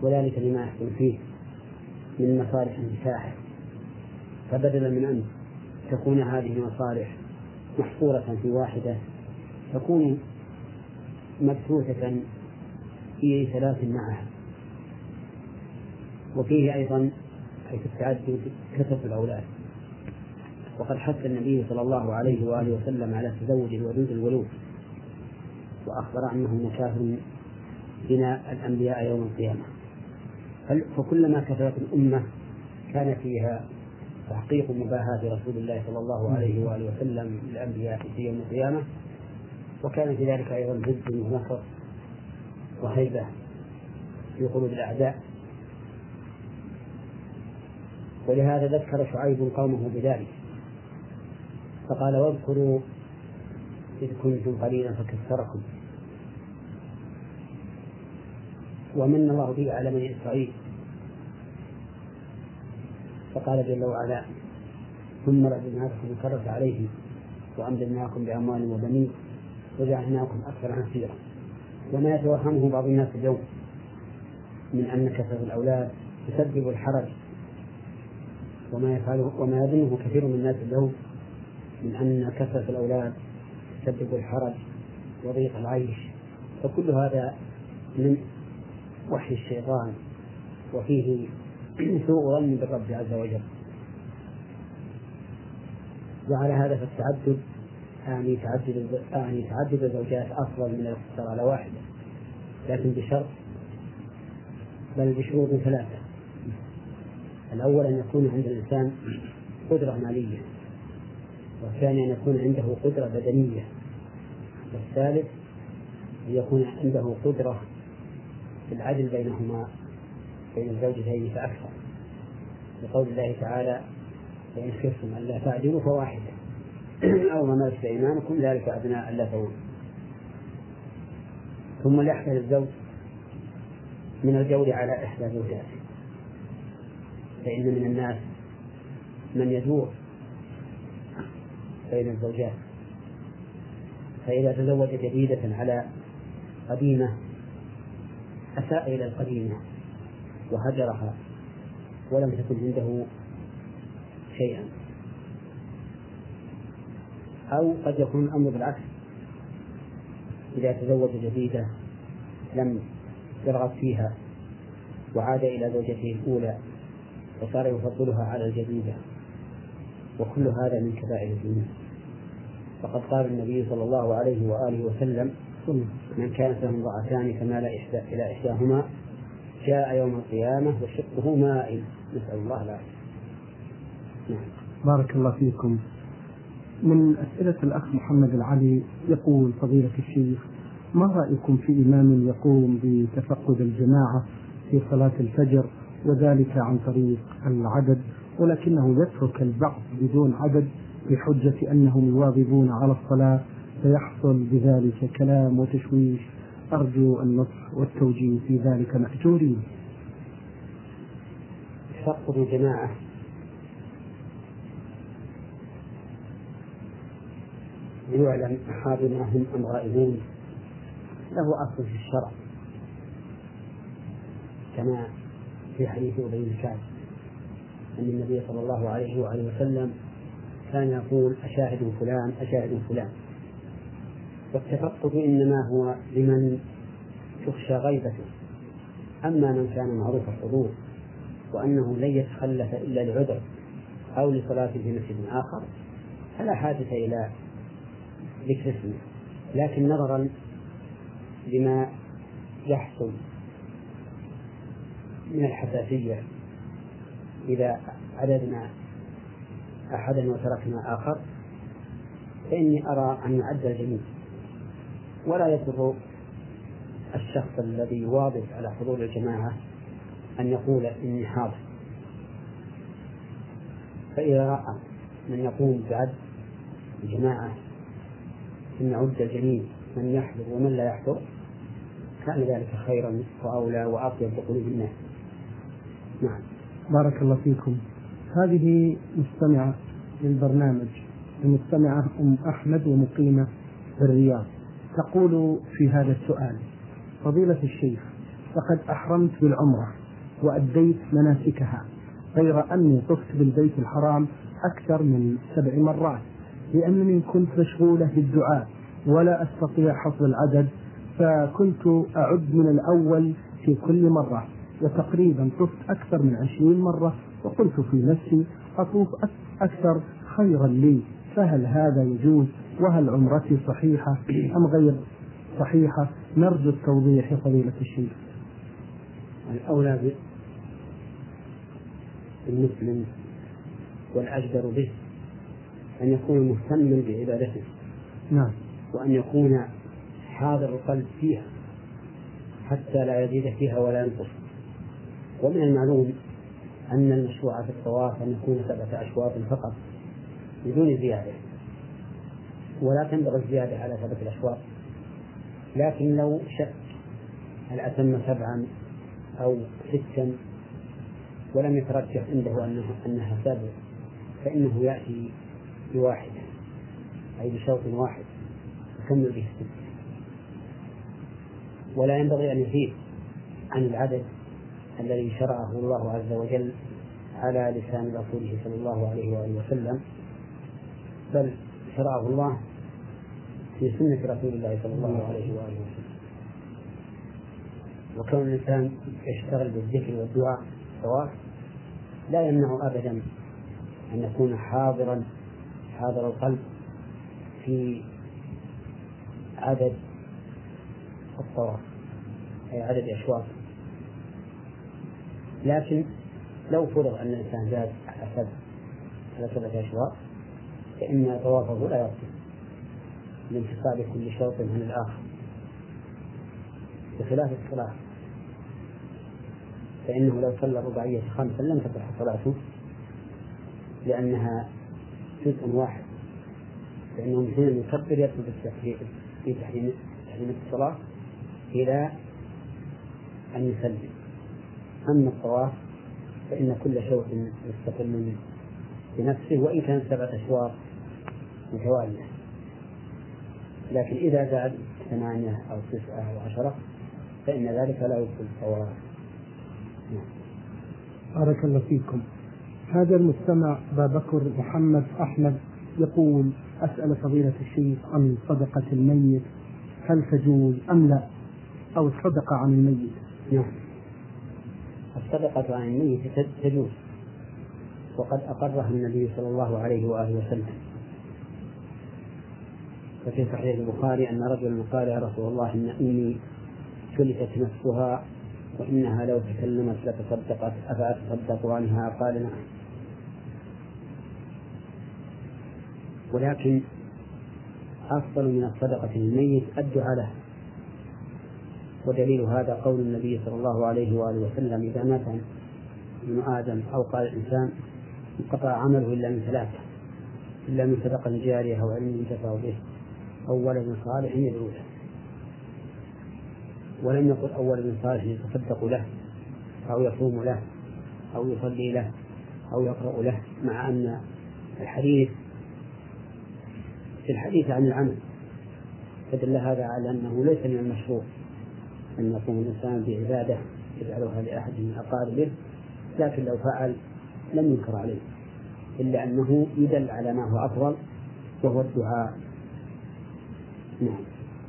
وذلك لما يحصل فيه من مصالح النكاح. فبدلا من أن تكون هذه المصالح محصورة في واحدة تكون مبثوثة في ثلاث معها. وفيه أيضا حيث التعدد كثرة الأولاد. وقد حث النبي صلى الله عليه وآله وسلم على تزوج الودود الولود. وأخبر أنه مكافر بناء الأنبياء يوم القيامة. فكلما كثرت الأمة كان فيها تحقيق مباهاة رسول الله صلى الله عليه وآله وسلم للأنبياء في يوم القيامة وكان في ذلك أيضا ضد ونصر وهيبة في قلوب الأعداء. ولهذا ذكر شعيب قومه بذلك فقال واذكروا إذ كنتم قليلا فكثركم. ومن الله به على بني إسرائيل. فقال جل وعلا ثم رددناكم كرة عليهم وأمددناكم بأموال وبنين وجعلناكم أكثر نفيرا. وما يتوهمه بعض الناس اليوم من أن كثرة الأولاد تسبب الحرج. وما يفعله وما يظنه كثير من الناس اليوم من أن كثرة الأولاد تسبب الحرج وضيق العيش. فكل هذا من وحي الشيطان وفيه سوء ظن بالرب عز وجل. وعلى هذا فالتعدد يعني تعدد يعني تعدد الزوجات أفضل من الاقتصار على واحدة لكن بشرط بل بشروط ثلاثة. الأول أن يكون عند الإنسان قدرة مالية والثاني أن يكون عنده قدرة بدنية والثالث أن يكون عنده قدرة في العدل بينهما بين الزوجتين فأكثر. لقول الله تعالى فإن خفتم ألا تعدلوا فواحدة [CLEARS THROAT] أو ما ملكت أيمانكم ذلك أدنى ألا تعودوا ثم يحمل الزوج من الجور على إحدى زوجاته. فإن من الناس من يدور بين الزوجات. فإذا تزوج جديدة على قديمة أساء إلى القديمة وهجرها ولم تكن عنده شيئا. أو قد يكون الأمر بالعكس. إذا تزوج جديدة لم يرغب فيها وعاد إلى زوجته الأولى وصار يفضلها على الجديدة وكل هذا من كبائر الذنوب. فقد قال النبي صلى الله عليه وآله وسلم من كانت له امرأتان فمال إلى إحداهما جاء يوم القيامة وشقه مائل. نسأل الله العافية. نعم. بارك الله فيكم. من أسئلة الأخ محمد العلي يقول فضيلة الشيخ ما رأيكم في إمام يقوم بتفقد الجماعة في صلاة الفجر وذلك عن طريق العدد ولكنه يترك البعض بدون عدد بحجة أنهم يواظبون على الصلاة فيحصل بذلك كلام وتشويش. أرجو النصح والتوجيه في ذلك مأجورين تفقد الجماعة. ليعلم حاضرهم أم غائبون له أصل في الشرع. كما في حديث أبي بن كعب أن النبي صلى الله عليه وآله وسلم كان يقول أشاهد فلان أشاهد فلان. والتفقد إنما هو لمن تخشى غيبته. أما من كان معروف الحضور وأنه لن يتخلف إلا لعذر أو لصلاة في مسجد آخر فلا حاجة إلى ذكر اسمه. لكن نظرا لما يحصل من الحساسية إذا عددنا أحدا وتركنا آخر فإني أرى أن يعد الجميع. ولا يضر الشخص الذي يواظب على حضور الجماعة أن يقول إني حاضر. فإذا رأى من يقوم بعد الجماعة أن يعد الجميع من يحضر ومن لا يحضر كان ذلك خيرا وأولى وأطيب لقلوب الناس. نعم. بارك الله فيكم. هذه مستمعة للبرنامج المستمعة أم أحمد ومقيمة في الرياض. تقول في هذا السؤال فضيلة الشيخ لقد أحرمت بالعمرة وأديت مناسكها غير أني طفت بالبيت الحرام أكثر من سبع مرات لأنني كنت مشغولة بالدعاء ولا أستطيع حفظ العدد فكنت أعد من الأول في كل مرة وتقريبا طفت أكثر من عشرين مرة وقلت في نفسي أطوف أكثر خيرا لي فهل هذا يجوز؟ وهل عمرتي صحيحة أم غير صحيحة؟ نرجو التوضيح يا فضيلة الشيخ. الأولى بالمسلم والأجدر به أن يكون مهتما بعبادته. نعم. وأن يكون حاضر القلب فيها حتى لا يزيد فيها ولا ينقص. ومن المعلوم أن المشروع في الطواف أن يكون سبعة أشواط فقط بدون زيادة. ولا تنبغي الزيادة على سبعة الأشواط لكن لو شك هل أتم سبعا أو ستا ولم يترجح عنده أنها أنها سبع فإنه يأتي بواحدة أي بشوط واحد يكمل به الست ولا ينبغي أن يزيد عن العدد الذي شرعه الله عز وجل على لسان رسوله صلى الله عليه وآله وسلم بل شرعه الله في سنة رسول الله صلى الله عليه وآله وسلم. وكون الإنسان يشتغل بالذكر والدعاء سواء لا يمنع أبدا أن يكون حاضرا حاضر القلب في عدد الطواف أي عدد أشواط لكن لو فرض أن الإنسان زاد على سبع على سبعة أشواط فإن طوافه لا يصح لانفصال كل شوط عن الآخر. بخلاف الصلاة. فإنه لو صلى الرباعية خمسا لم تصح صلاته لأنها جزء واحد. فإنه من حين يكبر يدخل في تحريم الصلاة إلى أن يسلم أما الطواف فإن كل شوط يستقل بنفسه وإن كان سبعة أشواط متوالية لكن إذا زاد ثمانية أو تسعة أو عشرة فإن ذلك لا يبطل الطواف بارك الله فيكم. هذا المستمع أبا بكر محمد أحمد يقول أسأل فضيلة الشيخ عن صدقة الميت. هل تجوز أم لا؟ أو الصدقة عن الميت. نعم. الصدقة عن الميت تجوز. وقد أقرها النبي صلى الله عليه وآله وسلم. ففي صحيح البخاري أن رجلا قال يا رسول الله إن أمي تلفت نفسها وإنها لو تكلمت لتصدقت أفأتصدق عنها قال نعم. ولكن أفضل من الصدقة للميت الدعاء له. ودليل هذا قول النبي صلى الله عليه وآله وسلم إذا مات ابن آدم أو قال الإنسان انقطع عمله إلا من ثلاثة إلا من صدقة جارية أو علم ينتفع به. أو ولد صالح يدعو له ولم يقل أو ولد صالح يتصدق له أو يصوم له أو يصلي له أو يقرأ له مع أن الحديث في الحديث عن العمل فدل هذا على أنه ليس من المشروع أن يقوم الإنسان بعبادة يجعلها لأحد من أقاربه لكن لو فعل لم ينكر عليه إلا أنه يدل على ما هو أفضل وهو الدعاء. نعم.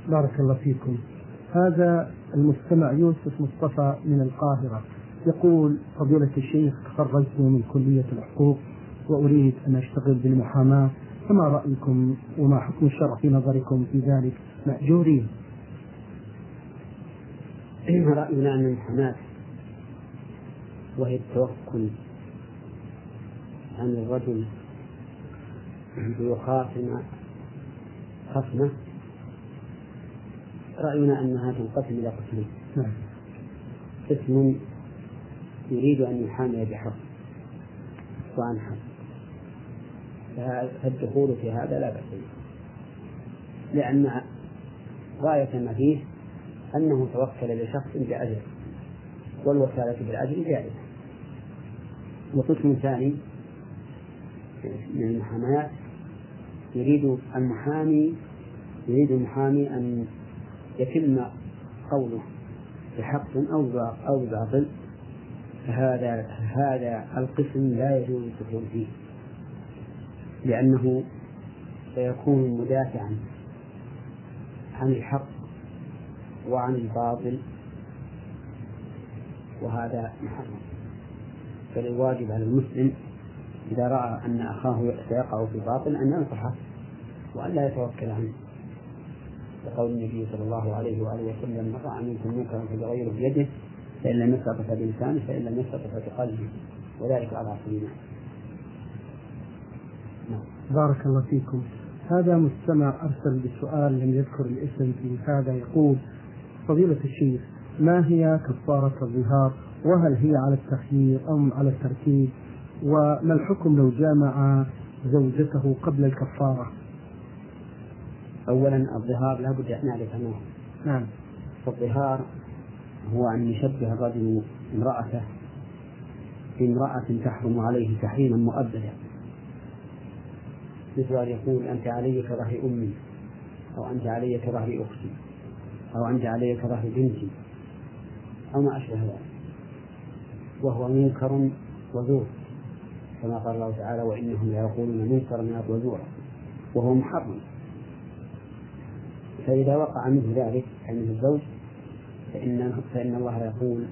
بارك الله فيكم. هذا المستمع يوسف مصطفى من القاهرة. يقول فضيلة الشيخ تخرجت من كلية الحقوق وأريد أن أشتغل بالمحاماة. فما رأيكم وما حكم الشرع في نظركم في ذلك؟ مأجورين. رأينا أن المحاماة وهي التوكل عن الرجل ليخاصم خصمه رأينا أنها تنقسم إلى قسمين نعم. قسم يريد أن يحامي بحق. وعن حق. فالدخول في هذا لا بأس به. لأن غاية ما فيه أنه توكل لشخص بأجر والوكالة بالأجر جائزة. وقسم ثاني من المحاماة يريد المحامي يريد المحامي أن يتم قوله بحق أو أو باطل فهذا هذا القسم لا يجوز الدخول فيه لأنه سيكون مدافعا عن الحق وعن الباطل وهذا محرم. فالواجب على المسلم إذا رأى أن أخاه سيقع في باطل أن ينصحه وأن لا يتوكل عنه لقول النبي صلى الله عليه وآله وسلم من رأى منكم منكرا فليغيره بيده فإن لم يستطع بلسانه فإن لم يستطع بقلبه. وذلك على عقلنا بارك الله فيكم. هذا مستمع أرسل بسؤال لم يذكر الاسم في هذا يقول فضيلة الشيخ ما هي كفارة الظهار؟ وهل هي على التخيير أو على الترتيب وما الحكم لو جامع زوجته قبل الكفارة؟ أولا الظهار لابد أن نعرف أنه نعم. الظهار هو أن يشبه الرجل امرأته بامرأة تحرم عليه تحريما مؤبدا. مثل أن يقول أنت علي كظهر أمي أو أنت علي كظهر أختي أو أنت علي كظهر بنتي. أو ما أشبه ذلك. وهو منكر وزور كما قال الله تعالى وإنهم ليقولون منكر من وزورا وهو محرم. فإذا وقع منه ذلك أي من الزوج فإن فإن الله يقول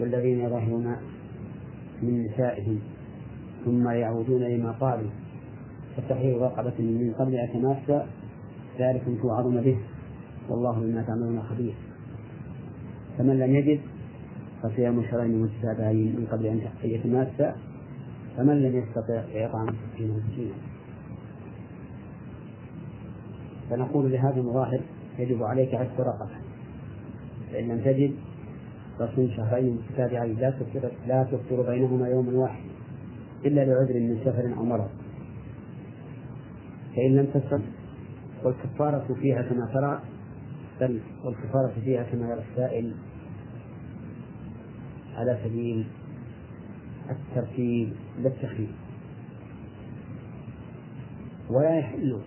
والذين يظهرون من نسائهم ثم يعودون لما قالوا فتحرير رقبة من قبل أن يتماسى ذلكم توعظون به والله بما تعملون خبير. فمن لم يجد فصيام شهرين متتابعين من قبل أن يتماسى فمن لم يستطع فيطعم ستين مسكينا فنقول لهذا المظاهر يجب عليك عتق رقبة فإن لم تجد تصوم شهرين متتابعين لا تفطر لا تفطر بينهما يوما واحد إلا لعذر من سفر أو مرض. فإن لم تستطع والكفارة فيها كما ترى بل والكفارة فيها كما يرى السائل على سبيل الترتيب لا التخييم ولا يحل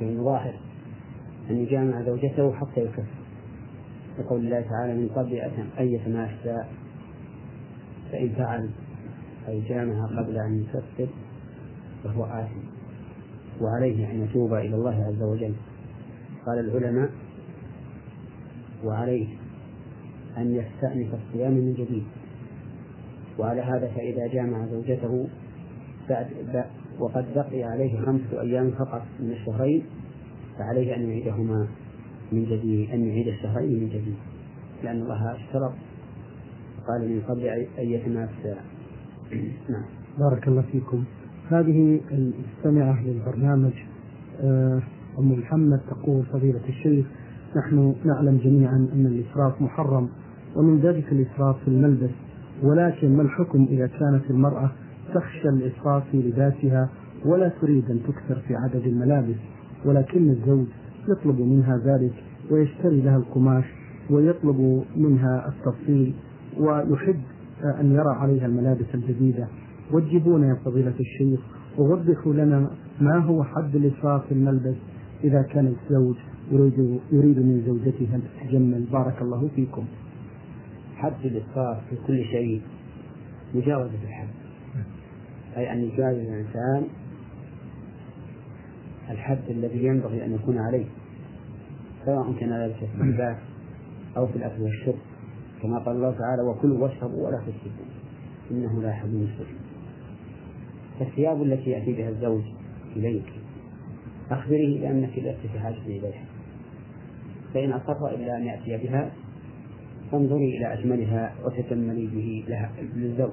بين ظاهر أن يجامع زوجته حتى يكفر. يقول الله تعالى من قبل أن يتماسى فإن فعل أي جامع قبل أن يكفر فهو آثم. وعليه أن يتوب إلى الله عز وجل. قال العلماء وعليه أن يستأنف الصيام من جديد. وعلى هذا فإذا جامع زوجته بعد وقد بقي عليه خمسة أيام فقط من الشهرين فعليه أن يعيدهما من جديد أن يعيد الشهرين من جديد لأن الله اشترط. قال من قبل أن يتماسى [CLEARS THROAT] نعم. بارك الله فيكم. هذه المستمعة للبرنامج آه، أم محمد تقول فضيلة الشيخ نحن نعلم جميعا أن الإسراف محرم ومن ذلك الإسراف في الملبس ولكن ما الحكم إذا كانت المرأة تخشى الإسراف في لباسها ولا تريد أن تكثر في عدد الملابس؟ ولكن الزوج يطلب منها ذلك ويشتري لها القماش ويطلب منها التفصيل ويحب أن يرى عليها الملابس الجديدة. وجبونا يا فضيلة الشيخ ووضحوا لنا ما هو حد الإسراف في الملبس إذا كان الزوج يريد يريد من زوجته أن تتجمل. بارك الله فيكم. حد الإسراف في كل شيء مجاوزة الحد. أي أن يجاوز الإنسان الحد الذي ينبغي أن يكون عليه سواء كان ذلك في اللباس أو في الأكل والشرب كما قال الله تعالى وكلوا واشربوا ولا تسرفوا إنه لا يحب المسرفين فالثياب التي يأتي بها الزوج إليك أخبريه بأنك لست في حاجة إليها. فإن أصر إلا أن يأتي بها فانظري إلى أجملها وتجملي به لها للزوج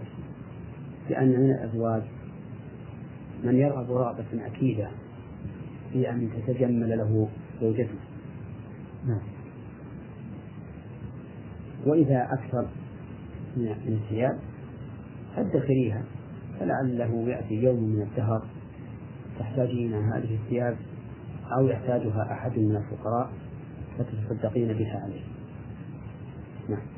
لأن من الأزواج من يرغب رغبة أكيدة في أن تتجمل له زوجته. نعم. وإذا أكثر من الثياب فادخريها فلعله يأتي يوم من الدهر. تحتاجين هذه الثياب أو يحتاجها أحد من الفقراء فتصدقين بها عليه. نعم.